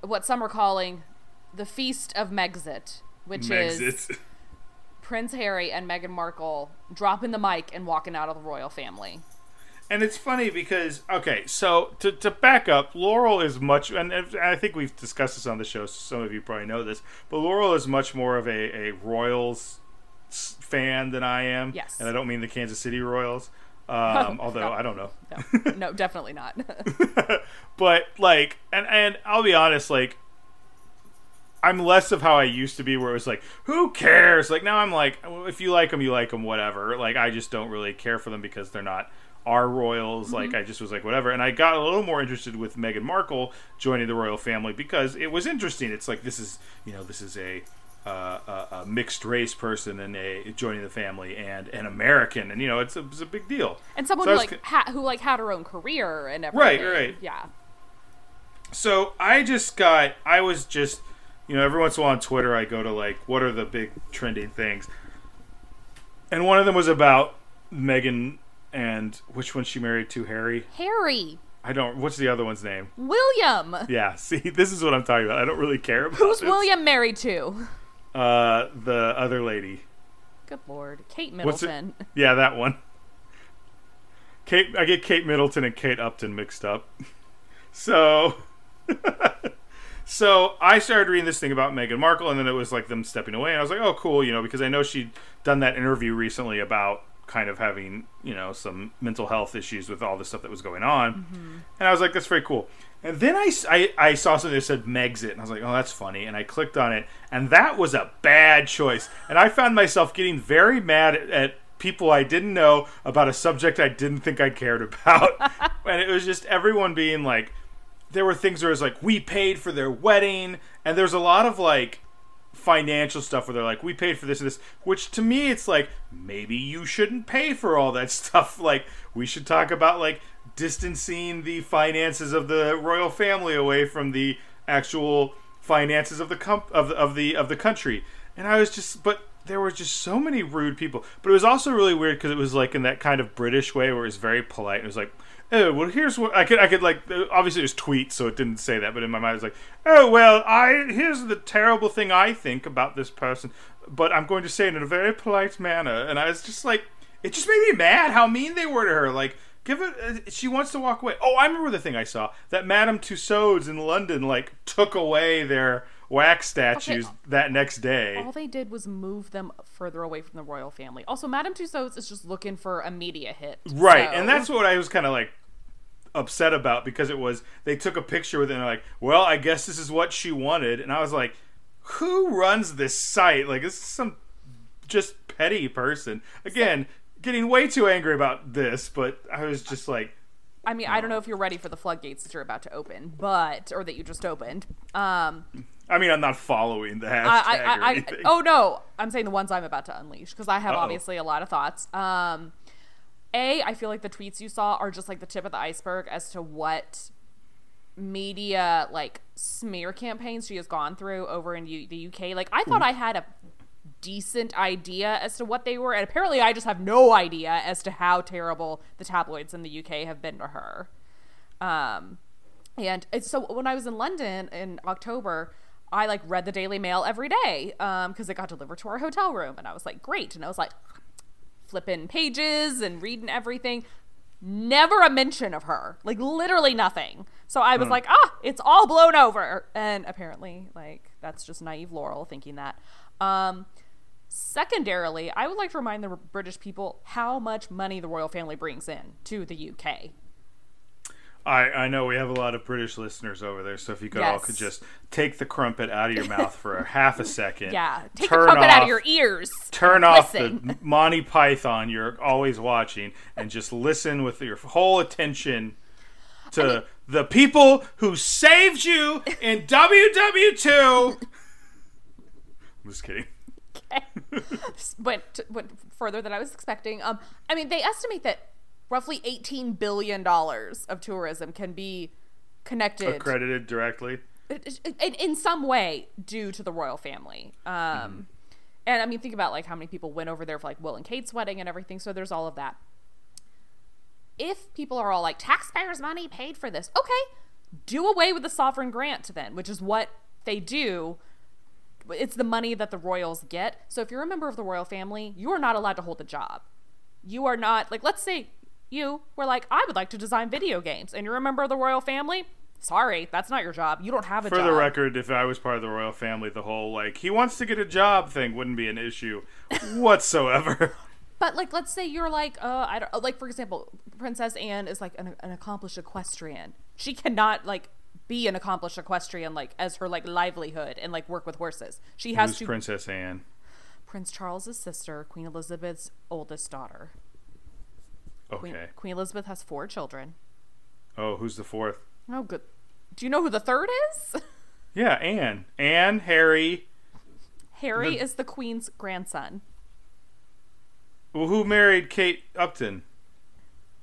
what some are calling the Feast of Megxit, which is Megxit. Prince Harry and Meghan Markle dropping the mic and walking out of the royal family. And it's funny because okay, so to, to back up, Laurel is much, and I think we've discussed this on the show. So some of you probably know this, but Laurel is much more of a a Royals fan than I am. Yes. and I don't mean the Kansas City Royals, um, although no. I don't know. No, no, definitely not. but like, and and I'll be honest, like. I'm less of how I used to be, where it was like, "Who cares?" Like now, I'm like, if you like them, you like them, whatever. Like I just don't really care for them because they're not our royals. Like I just was like, whatever. And I got a little more interested with Meghan Markle joining the royal family because it was interesting. It's like this is, you know, this is a uh, a, a mixed race person and a joining the family and an American, and you know, it's a, it's a big deal. and someone So who was like ha- who like had her own career and everything. Right, right. Yeah. So I just got, I was just, you know, every once in a while on Twitter, I go to like, what are the big trending things? And one of them was about Meghan and which one she married to, Harry. Harry, I don't, what's the other one's name? William. Yeah, see, this is what I'm talking about. I don't really care about Who's this. William married to? Uh, the other lady. Good lord, Kate? Middleton. Yeah, that one. Kate, I get Kate Middleton and Kate Upton mixed up. So, so I started reading this thing about Meghan Markle, and then it was like them stepping away, and I was like, oh, cool, you know, because I know she'd done that interview recently about kind of having, you know, some mental health issues with all the stuff that was going on, mm-hmm. and I was like, that's very cool. And then I I saw something that said Megxit, and I was like, oh, that's funny. And I clicked on it, and that was a bad choice. And I found myself getting very mad at, at people I didn't know about a subject I didn't think I cared about. and it was just everyone being like, there were things where it was like, we paid for their wedding. And there's a lot of like, financial stuff where they're like, we paid for this and this, which to me it's like, maybe you shouldn't pay for all that stuff. Like, we should talk about like distancing the finances of the royal family away from the actual finances of the of of the of the country. And I was just, but there were just so many rude people. But it was also really weird because it was like in that kind of British way where it was very polite. It was like, oh well, here's what I could I could like. Obviously, it was tweets, so it didn't say that. But in my mind, it was like, oh well, I here's the terrible thing I think about this person, but I'm going to say it in a very polite manner. And I was just like, it just made me mad how mean they were to her. Like. Give it. Uh, she wants to walk away. Oh, I remember the thing I saw that Madame Tussauds in London like took away their wax statues that next day. All they did was move them further away from the royal family. Also, Madame Tussauds is just looking for a media hit. Right, so- and that's what I was kind of like upset about because it was they took a picture with it and they're like, well, I guess this is what she wanted, and I was like, who runs this site? Like, this is some just petty person. Again, getting way too angry about this, but I was just like, I mean, I don't know if you're ready for the floodgates that you're about to open, but or that you just opened. Um, I mean, I'm not following the hashtag I, I, or I, anything. oh no, I'm saying the ones I'm about to unleash because I have Uh-oh. obviously a lot of thoughts. Um, a, I feel like the tweets you saw are just like the tip of the iceberg as to what media like smear campaigns she has gone through over in U- the UK. Like I Mm-hmm. thought I had a decent idea as to what they were, and apparently I just have no idea as to how terrible the tabloids in the UK have been to her. Um, and so when I was in London in October, I like read the Daily Mail every day because it got delivered to our hotel room, and I was like, great. And I was like, flipping pages and reading everything. Never a mention of her. Like literally nothing. So I was like, ah, it's all blown over. And apparently, like, that's just naive Laurel thinking that. Um, secondarily, I would like to remind the British people how much money the royal family brings in to the UK. I, I know we have a lot of British listeners over there, so if you could all could just take the crumpet out of your mouth for a half a second. Yeah, take turn the crumpet out of your ears. Turn off Listen. the Monty Python you're always watching and just listen with your whole attention to the people who saved you in WW2. I'm just kidding. Okay. went went further than I was expecting. Um, I mean, they estimate that roughly eighteen billion dollars of tourism can be connected Accredited directly. in, in some way due to the royal family. Um, and I mean, think about like how many people went over there for like Will and Kate's wedding and everything. So there's all of that. If people are all like taxpayers' money paid for this, okay, do away with the sovereign grant then, which is what they do. It's the money that the royals get. So if you're a member of the royal family, you are not allowed to hold a job. You are not like let's say you were like I would like to design video games and you're a member of the royal family. Sorry, that's not your job. You don't have a For job. the record, if I was part of the royal family, the whole like he wants to get a job thing wouldn't be an issue whatsoever. But like, let's say you're like, uh, I don't like, for example, Princess Anne is like an, an accomplished equestrian. She cannot like be an accomplished equestrian like as her like livelihood and like work with horses. She has Who's to. Princess Anne? Prince Charles's sister, Queen Elizabeth's oldest daughter. Queen, Okay. Queen Elizabeth has four children. Oh, who's the fourth? Oh, good. Do you know who the third is? Yeah, Anne. Anne, Harry. Harry The- is the Queen's grandson. Well, who married Kate Upton?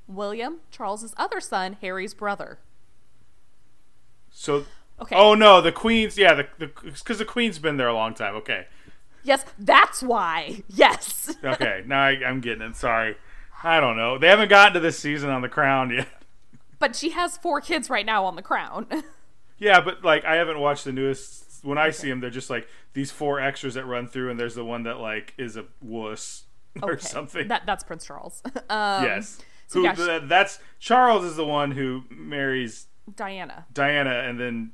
William, Charles's other son, Harry's brother. So. Okay. Oh no, the Queen's. Yeah, the because the, Queen's been there a long time. Okay. Yes, that's why. Yes. Okay. now I, I'm getting it. Sorry. I don't know. They haven't gotten to this season on the Crown yet. but she has four kids right now on the crown. Yeah, but like I haven't watched the newest. When I see them, they're just like these four extras that run through, and there's the one that like is a wuss or Okay. something. That that's Prince Charles. Um, yes. so Who yeah, sh- th- that's Charles is the one who marries Diana. Diana, and then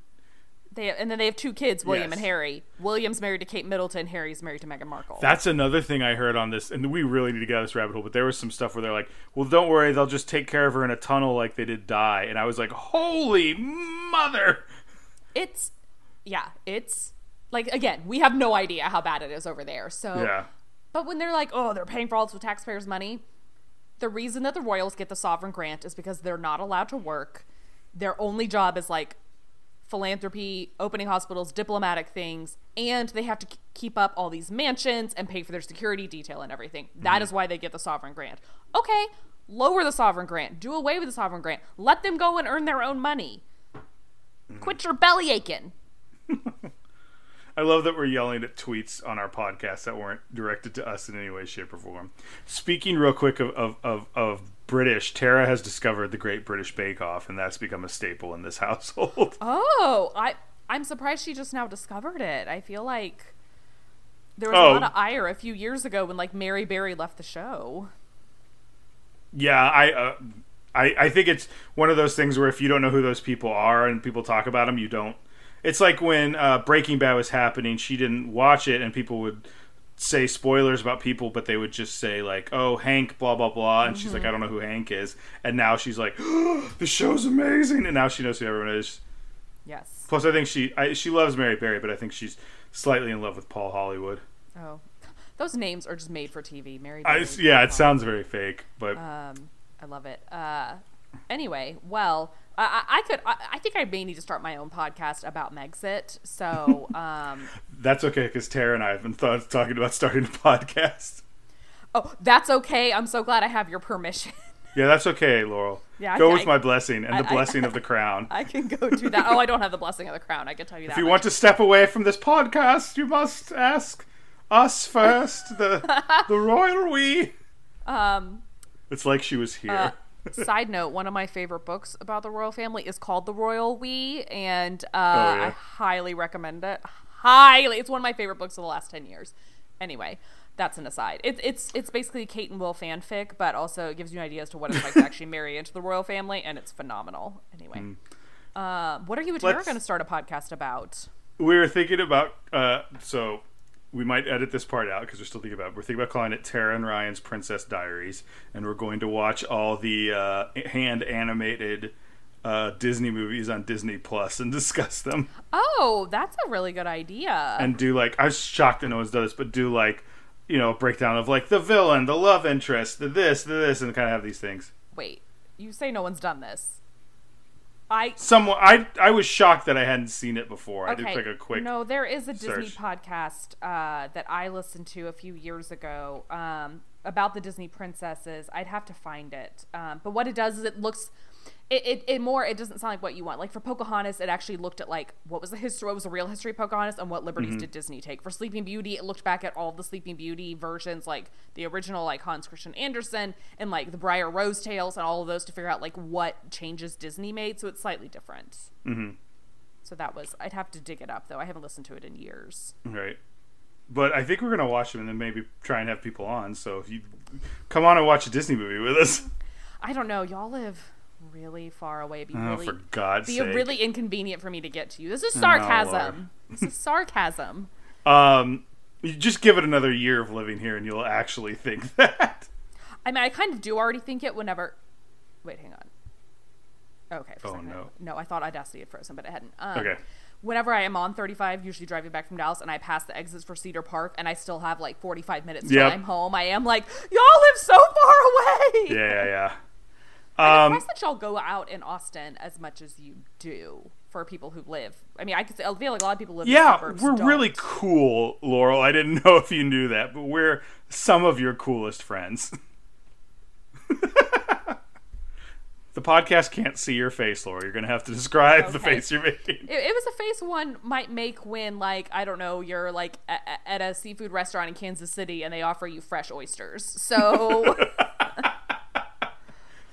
They and then they have two kids, William Yes. and Harry. William's married to Kate Middleton. Harry's married to Meghan Markle. That's another thing I heard on this, and we really need to get out of this rabbit hole. But there was some stuff where they're like, "Well, don't worry, they'll just take care of her in a tunnel like they did Di," and I was like, "Holy mother!" it's yeah, it's like again, we have no idea how bad it is over there. So Yeah, But when they're like, oh, they're paying for all this with taxpayers' money, the reason that the royals get the sovereign grant is because they're not allowed to work. Their only job is like philanthropy, opening hospitals, diplomatic things, and they have to k- keep up all these mansions and pay for their security detail and everything. That mm-hmm. is why they get the sovereign grant. Okay, lower the sovereign grant, do away with the sovereign grant, let them go and earn their own money. Mm-hmm. Quit your belly aching. I love that we're yelling at tweets on our podcast that weren't directed to us in any way, shape, or form. Speaking real quick of of, of, of British, Tara has discovered the Great British Bake Off, and that's become a staple in this household. Oh, I I'm surprised she just now discovered it. I feel like there was Oh. a lot of ire a few years ago when like Mary Berry left the show. Yeah, I, uh, I, I think it's one of those things where if you don't know who those people are and people talk about them, you don't. It's like when uh, Breaking Bad was happening, she didn't watch it, and people would say spoilers about people, but they would just say like, "Oh, Hank, blah blah blah," and she's like, "I don't know who Hank is," and now she's like, "The show's amazing," and now she knows who everyone is. Yes. Plus, I think she, I, she loves Mary Berry, but I think she's slightly in love with Paul Hollywood. Oh, those names are just made for TV. Mary. I, Berry, yeah, it Paul. sounds very fake, but Um, I love it. Uh, anyway, well, I, I I could. I, I think I may need to start my own podcast about Megxit. So, um, that's okay because Tara and I have been th- talking about starting a podcast. oh, that's okay. I'm so glad I have your permission. Yeah, that's okay, Laurel. Yeah, go can- with my blessing and the I- I- blessing of the crown. I can go do that. Oh, I don't have the blessing of the crown. I can tell you that. if you much. want to step away from this podcast, you must ask us first, the the royal we. Um. It's like she was here. Uh, side note: One of my favorite books about the royal family is called "The Royal We," and uh, Oh, yeah. I highly recommend it. Highly, it's one of my favorite books of the last ten years. Anyway, that's an aside. It's it's it's basically Kate and Will fanfic, but also it gives you an idea as to what it's like to actually marry into the royal family, and it's phenomenal. Anyway, uh, what are you and Tara going to start a podcast about? We were thinking about uh, so we might edit this part out because we're still thinking about. We're thinking about calling it Tara and Ryan's Princess Diaries, and we're going to watch all the uh, hand animated uh, Disney movies on Disney Plus and discuss them. Oh, that's a really good idea. and do like I was shocked that no one's done this, but do like you know breakdown of like the villain, the love interest, the this, the this, and kind of have these things. Wait, you say no one's done this? I Someone I I was shocked that I hadn't seen it before. I okay. did like a quick. No, there is a Disney search. podcast uh, that I listened to a few years ago um, about the Disney princesses. I'd have to find it, um, but what it does is it looks. It, it, it more it doesn't sound like what you want like for pocahontas it actually looked at like what was the history what was the real history of pocahontas and what liberties Mm-hmm. did disney take for sleeping beauty it looked back at all the sleeping beauty versions like the original like hans christian andersen and like the briar rose tales and all of those to figure out like what changes disney made so it's slightly different Mm-hmm. so that was I'd have to dig it up though. I haven't listened to it in years. Right. But I think we're gonna watch them and then maybe try and have people on. So if you come on and watch a Disney movie with us, I don't know. Y'all live really far away. It'd be oh, really for God's be sake. really inconvenient for me to get to you. This is Oh, sarcasm. this is sarcasm. um, you just give it another year of living here, and you'll actually think that. I mean, I kind of do already think it whenever. Wait, hang on. Okay. Oh, no. No, I thought Audacity had frozen, but it hadn't. Um, Okay. Whenever I am on 35, usually driving back from Dallas, and I pass the exits for Cedar Park, and I still have like 45 minutes till Yep. I'm home, I am like, y'all live so far away. Yeah, yeah, yeah. I'm Um, impressed that y'all go out in Austin as much as you do for people who live. I mean, I could say, I feel like a lot of people live. in the yeah, suburbs we're don't. really cool, Laurel. I didn't know if you knew that, but we're some of your coolest friends. the podcast can't see your face, Laurel. You're gonna have to describe the face you're making. It, it was a face one might make when, like, I don't know, you're like a, a- at a seafood restaurant in Kansas City and they offer you fresh oysters. So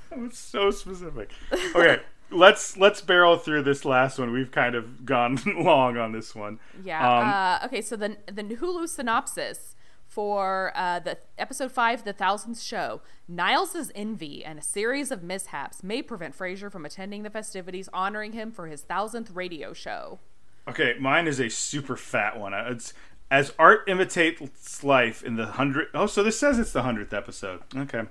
That was so specific. Okay, let's let's barrel through this last one. We've kind of gone long on this one. yeah. uh, okay, so the the Hulu synopsis for uh, the episode five, the thousandth show, Niles' envy and a series of mishaps may prevent Frasier from attending the festivities honoring him for his thousandth radio show. Okay, mine is a super fat one. It's as art imitates life in the hundred. Oh, so this says it's the hundredth episode. Okay,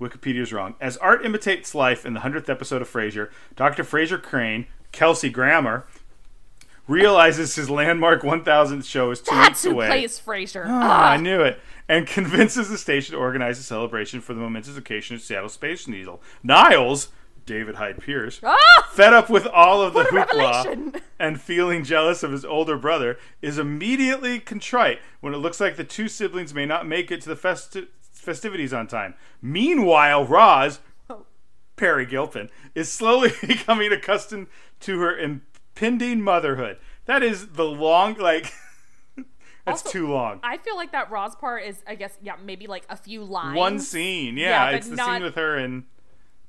Wikipedia's wrong. As art imitates life in the hundredth episode of Frasier, Dr. Frasier Crane, Kelsey Grammer, realizes his landmark 1000th show is two That's weeks who away. plays Frasier. Ah, I knew it. And convinces the station to organize a celebration for the momentous occasion of Seattle Space Needle. Niles, David Hyde Pierce, Ah! fed up with all of the hoopla revelation. and feeling jealous of his older brother, is immediately contrite when it looks like the two siblings may not make it to the festi- festivities on time. Meanwhile, Roz, Peri Gilpin, is slowly becoming accustomed to her impending motherhood. That is the long, like, that's Also, too long. I feel like that Roz part is, I guess, yeah, maybe like a few lines. One scene, yeah, Yeah, it's the scene with her and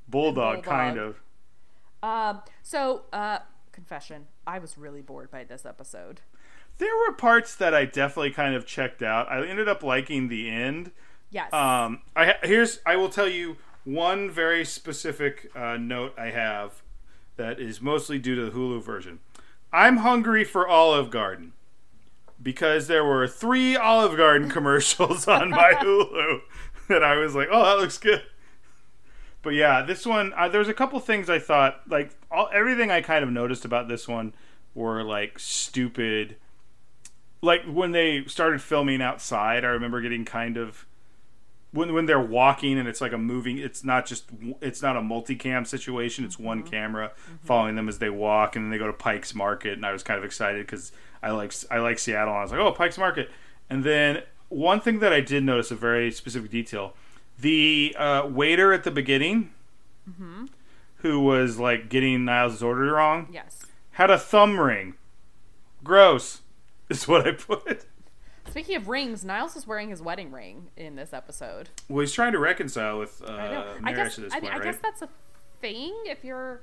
Bulldog, Bulldog. kind of. Um, so, uh, confession, I was really bored by this episode. There were parts that I definitely kind of checked out. I ended up liking the end. Yes. Um, I ha- here's I will tell you one very specific uh, note I have that is mostly due to the Hulu version. I'm hungry for Olive Garden because there were three Olive Garden commercials on my Hulu that I was like, oh, that looks good. But yeah, this one uh, there's a couple things I thought like all, everything I kind of noticed about this one were like stupid. Like when they started filming outside, I remember getting kind of when when they're walking and it's like a moving it's not just it's not a multicam situation. It's one mm-hmm. camera mm-hmm. following them as they walk and then they go to Pike's Market and I was kind of excited cuz I like I like Seattle and I was like oh Pike's Market. And then one thing that I did notice a very specific detail the uh, waiter at the beginning mm-hmm. who was like getting Niles' order wrong yes. had a thumb ring. Gross is what I put Speaking of rings, Niles is wearing his wedding ring in this episode. well he's trying to reconcile with uh, I know. I marriage guess. to this I, point I right guess that's a thing if you're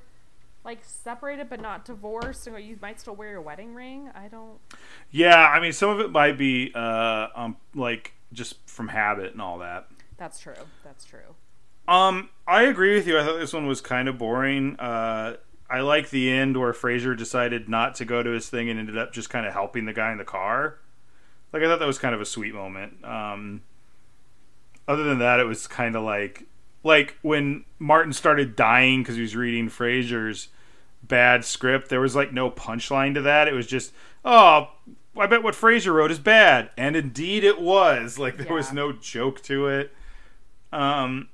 like separated but not divorced, or you might still wear your wedding ring. I don't. Yeah, I mean, some of it might be uh, um, like just from habit and all that. That's true. That's true. Um, I agree with you. I thought this one was kind of boring. Uh, I like the end where Frasier decided not to go to his thing and ended up just kind of helping the guy in the car. Like I thought that was kind of a sweet moment. Um, other than that, it was kind of like like when Martin started dying because he was reading Frasier's bad script. There was like no punchline to that. It was just, oh, I bet what Fraser wrote is bad, and indeed it was. Like there was no joke to it. Um,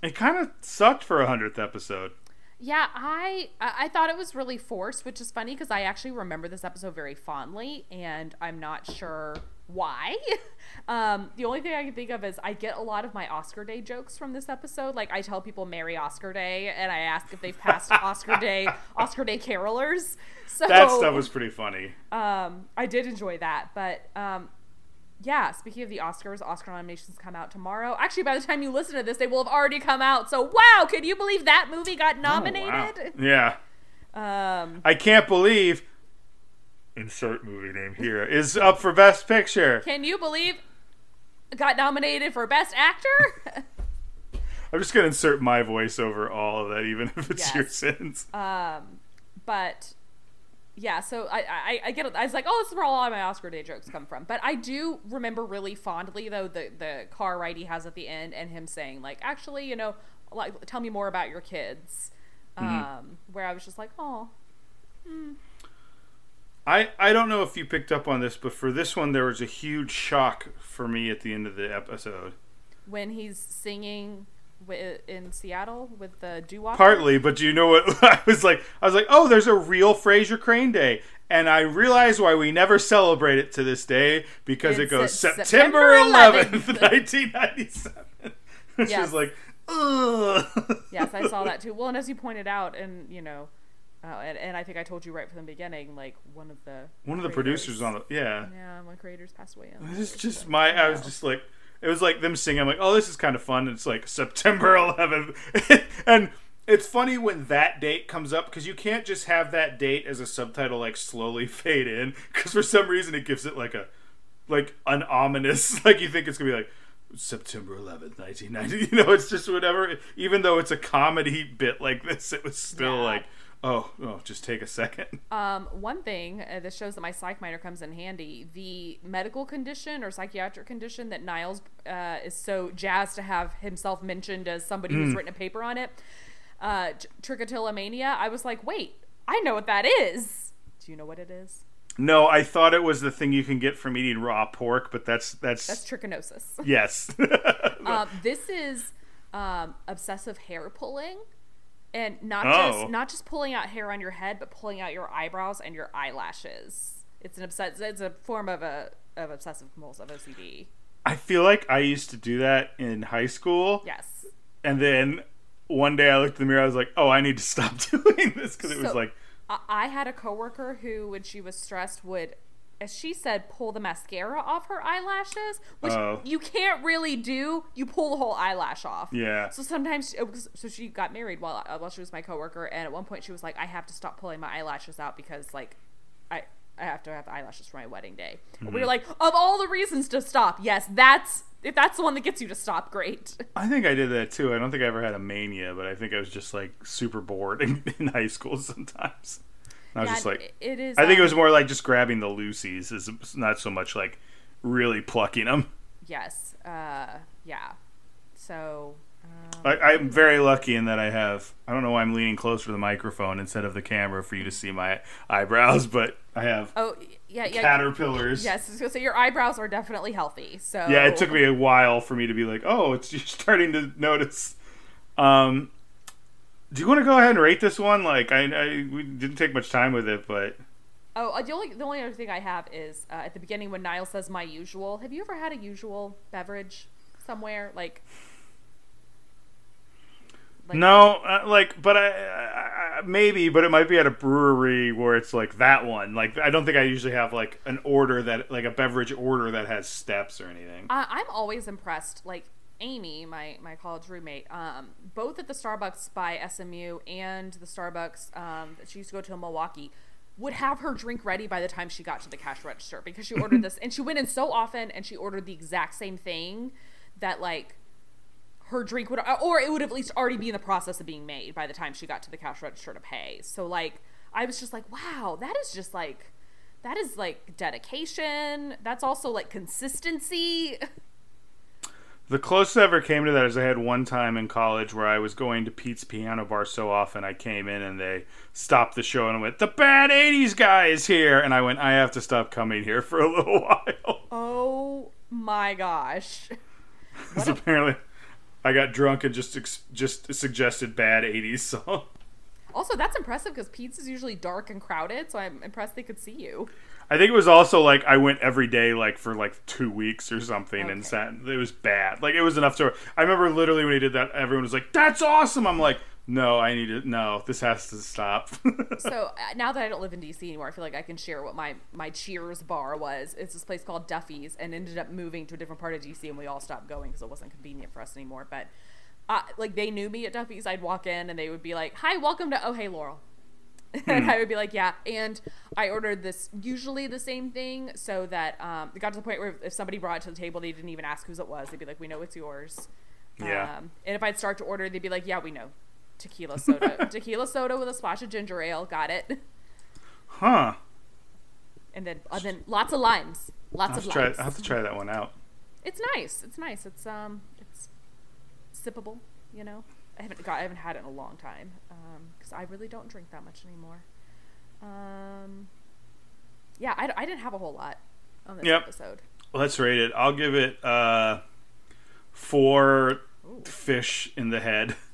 it kind of sucked for a hundredth episode. Yeah, I I thought it was really forced, which is funny because I actually remember this episode very fondly, and I'm not sure why. um, the only thing I can think of is I get a lot of my Oscar Day jokes from this episode. Like I tell people "Merry Oscar Day," and I ask if they've passed Oscar Day Oscar Day carolers. So That stuff was pretty funny. um, I did enjoy that, but um, yeah. Speaking of the Oscars, Oscar nominations come out tomorrow. Actually, by the time you listen to this, they will have already come out. So wow, can you believe that movie got Oh, wow. nominated? Yeah. Um, I can't believe insert movie name here is up for best picture. can you believe got nominated for best actor? I'm just gonna insert my voice over all of that, even if it's your sins. um, but yeah, so I, I I get it. I was like, oh, this is where a lot of my Oscar Day jokes come from. But I do remember really fondly though the the car ride he has at the end and him saying like, actually, you know, like tell me more about your kids. Um, where I was just like, oh, I I don't know if you picked up on this, but for this one, there was a huge shock for me at the end of the episode. when he's singing in Seattle with the doo. Partly, but do you know what? I was like, I was like, oh, there's a real Frasier Crane Day, and I realized why we never celebrate it to this day because it goes September September 11th, 11th. 1997. Which Yes. is like, ugh. yes, I saw that too. Well, and as you pointed out, and you know, uh, and, and I think I told you right from the beginning, like one of the One of the producers on the yeah. yeah, the creators passed away. It's just my. I was just like, it was like them singing. I'm like, oh, this is kind of fun. It's like September 11th, and it's funny when that date comes up because you can't just have that date as a subtitle like slowly fade in because for some reason it gives it like a like an ominous like you think it's gonna be like September 11th, 1990. You know, it's just whatever. Even though it's a comedy bit like this, it was still Yeah. like, oh, oh, just take a second. Um, one thing uh, this shows that my psych minor comes in handy. The medical condition or psychiatric condition that Niles uh, is so jazzed to have himself mentioned as somebody Hmm. who's written a paper on it, uh, t- trichotillomania. I was like, wait, I know what that is. Do you know what it is? No, I thought it was the thing you can get from eating raw pork, but that's that's, That's trichinosis. yes. um, this is um, obsessive hair pulling, and not Oh. just not just pulling out hair on your head, but pulling out your eyebrows and your eyelashes. It's an obsess- It's a form of a of obsessive compulsive OCD. I feel like I used to do that in high school, Yes. and then one day I looked in the mirror. I was like, "Oh, I need to stop doing this," because it was like, I, I had a coworker who, when she was stressed, would, as she said, pull the mascara off her eyelashes, which Oh. you can't really do. You pull the whole eyelash off. yeah, So sometimes, was- so she got married while uh, while she was my coworker, and at one point she was like, "I have to stop pulling my eyelashes out because like, I I have to have eyelashes for my wedding day." Mm-hmm. We were like, of all the reasons to stop, yes, that's if that's the one that gets you to stop, great. I think I did that too. I don't think I ever had a mania, but I think I was just like super bored in, in high school sometimes. And I was Yeah, just like, it is. I think it um, was more like just grabbing the Lucy's, is not so much like really plucking them. yes, uh, yeah. So. Um, I, I'm very lucky in that I have. I don't know why I'm leaning closer to the microphone instead of the camera for you to see my eyebrows, but I have oh yeah, yeah. caterpillars. Yes, so so your eyebrows are definitely healthy. So Yeah, it took me a while for me to be like, oh, it's you're starting to notice. Um, do you want to go ahead and rate this one? Like, I, I we didn't take much time with it, but Oh, uh, the only the only other thing I have is uh, at the beginning when Niles says my usual. Have you ever had a usual beverage somewhere like? like no, uh, like, but I, I, I maybe, but it might be at a brewery where it's like that one. Like, I don't think I usually have like an order that like a beverage order that has steps or anything. I, I'm always impressed. Like Amy, my my college roommate, um, both at the Starbucks by SMU and the Starbucks um, that she used to go to in Milwaukee. would have her drink ready by the time she got to the cash register because she ordered this and she went in so often and she ordered the exact same thing that like her drink would or it would at least already be in the process of being made by the time she got to the cash register to pay. So like I was just like, wow, that is just like that is like dedication. That's also like consistency. The closest I ever came to that is I had one time in college where I was going to Pete's Piano Bar so often I came in and they stopped the show and went, "The bad '80s guy is here," and I went, "I have to stop coming here for a little while." Oh my gosh! Because apparently, I got drunk and just just suggested bad '80s song. Also, that's impressive because Pete's is usually dark and crowded, so I'm impressed they could see you. I think it was also like I went every day like for like two weeks or something Okay. and sat. It was bad. Like it was enough to. I remember literally when he did that, everyone was like, "That's awesome." I'm like, "No, I need it. No, this has to stop." So uh, now that I don't live in DC anymore, I feel like I can share what my my Cheers bar was. It's this place called Duffy's, and ended up moving to a different part of DC, and we all stopped going because it wasn't convenient for us anymore. But uh, like they knew me at Duffy's, I'd walk in and they would be like, "Hi, welcome to Oh Hey Laurel." And I would be like, yeah. And I ordered this, usually the same thing, so that um, it got to the point where if somebody brought it to the table, they didn't even ask whose it was. They'd be like, we know it's yours. Yeah. Um, and if I'd start to order, they'd be like, yeah, we know. Tequila soda. Tequila soda with a splash of ginger ale. Got it. huh? And then, and then lots of limes. Lots of try, limes. I have to try that one out. It's nice. It's nice. It's um, it's sippable. You know, I haven't got, I haven't had it in a long time because I really don't drink that much anymore. Um, yeah, I, I didn't have a whole lot on this Yep. episode. Let's rate it. I'll give it uh, four Ooh. fish in the head.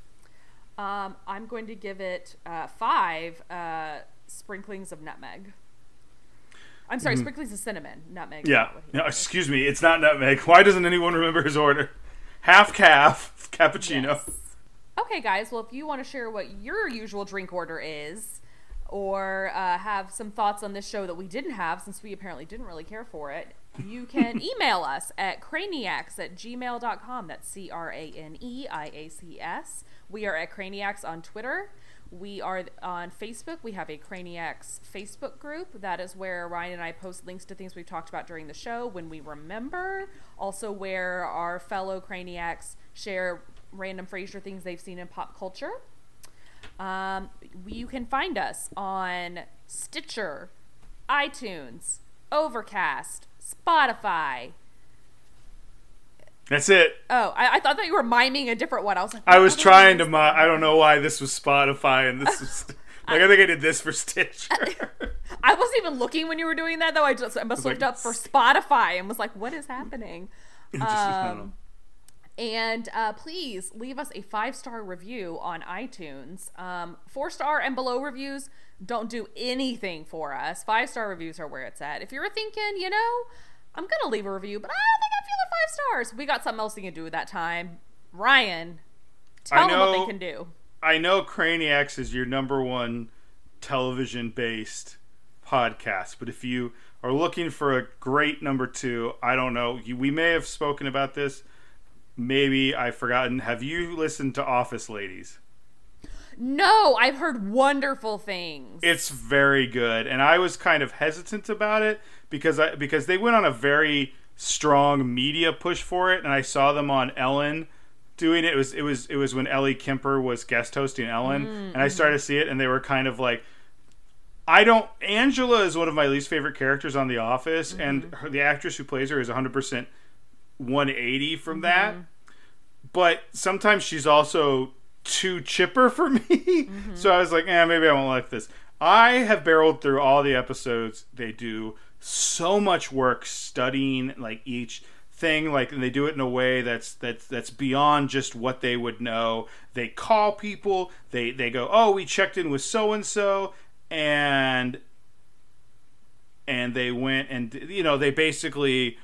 Um, I'm going to give it uh, five uh, sprinklings of nutmeg. I'm sorry, sprinklings of cinnamon, nutmeg. Yeah. not what he No, excuse me. It's not nutmeg. Why doesn't anyone remember his order? Half calf cappuccino. Yes. Okay, guys. Well, if you want to share what your usual drink order is, or uh, have some thoughts on this show that we didn't have, since we apparently didn't really care for it, you can email us at craniacs at gmail.com. That's C R A N E I A C S. We are at Craniacs on Twitter. We are on Facebook. We have a Craniacs Facebook group. That is where Ryan and I post links to things we've talked about during the show when we remember. Also, where our fellow Craniacs share random Frasier things they've seen in pop culture. Um, you can find us on Stitcher, iTunes, Overcast, Spotify. That's it. Oh, I, I thought that you were miming a different one. I was like, I was trying to. ones? I don't know why this was Spotify and this was. like I think I did this for Stitcher. I wasn't even looking when you were doing that though. I just I must have like, looked up for Spotify and was like, what is happening? Just- I don't know. Um, And uh, please leave us a five star review on iTunes. Um, Four star and below reviews don't do anything for us. Five star reviews are where it's at. If you're thinking, you know, I'm gonna leave a review, but I don't think I'm feeling five stars. We got something else we can do at that time. Ryan, tell them what they can do. I know Craniacs is your number one television based podcast, but if you are looking for a great number two, I don't know. You, we may have spoken about this. Maybe I've forgotten. Have you listened to Office Ladies? No, I've heard wonderful things. It's very good, and I was kind of hesitant about it because I because they went on a very strong media push for it, and I saw them on Ellen doing it. It was it was it was when Ellie Kemper was guest hosting Ellen, and I started to see it, and they were kind of like. I don't. Angela is one of my least favorite characters on The Office, and mm-hmm. her, the actress who plays her is 100% 180 from that. But sometimes she's also too chipper for me. so I was like, eh, maybe I won't like this. I have barreled through all the episodes. They do so much work studying like each thing like and they do it in a way that's that's that's beyond just what they would know they call people they they go oh we checked in with so and so and and they went and you know they basically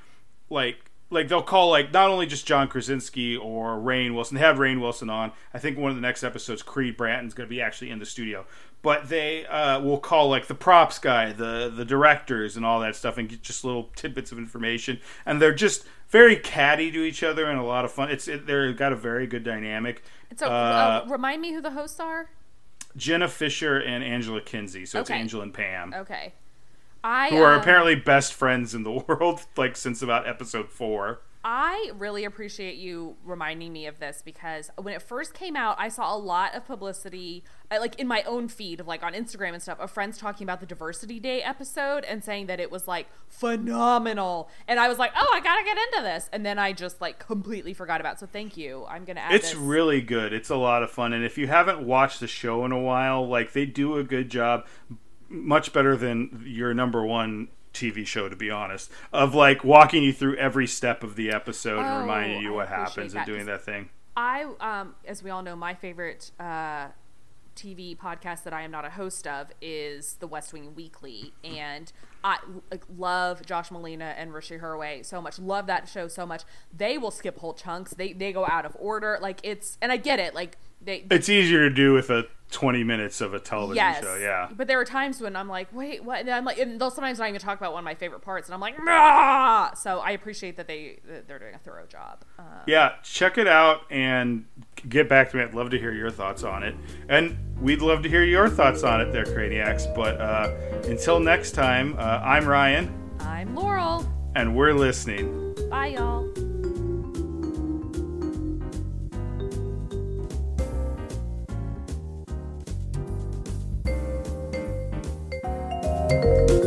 like like they'll call like not only just John Krasinski or Rainn Wilson. They have Rainn Wilson on. I think one of the next episodes, Creed Bratton's going to be actually in the studio. But they uh, will call like the props guy, the the directors, and all that stuff, and get just little tidbits of information. And they're just very catty to each other and a lot of fun. It's it, they've got a very good dynamic. so, uh, uh, remind me who the hosts are. Jenna Fischer and Angela Kinsey. So it's Okay. Angel and Pam, Okay. I who are um, apparently best friends in the world, like since about episode four. I really appreciate you reminding me of this because when it first came out, I saw a lot of publicity, uh, like in my own feed of like on Instagram and stuff, of friends talking about the Diversity Day episode and saying that it was like phenomenal. And I was like, oh, I gotta get into this. And then I just like completely forgot about. it. So thank you. I'm gonna add It's this. really good. It's a lot of fun, and if you haven't watched the show in a while, like they do a good job, much better than your number one TV show, to be honest, of like walking you through every step of the episode and Oh, reminding you what happens that, and doing that thing. I, um, as we all know, my favorite uh, TV podcast that I am not a host of is The West Wing Weekly, and I like, love Josh Malina and Hrishi Hirway so much. Love that show so much. They will skip whole chunks. They they go out of order. Like it's, and I get it. Like they, It's easier to do with a 20 minutes of a television yes, show, yeah. But there are times when I'm like, wait, what? And I'm like, and they'll sometimes not even talk about one of my favorite parts, and I'm like, nah! So I appreciate that they that they're doing a thorough job. Um, Yeah, check it out and get back to me. I'd love to hear your thoughts on it. And we'd love to hear your thoughts on it there, Craniacs. But uh, until next time, uh, I'm Ryan, I'm Laurel. and we're listening. Bye, y'all. Música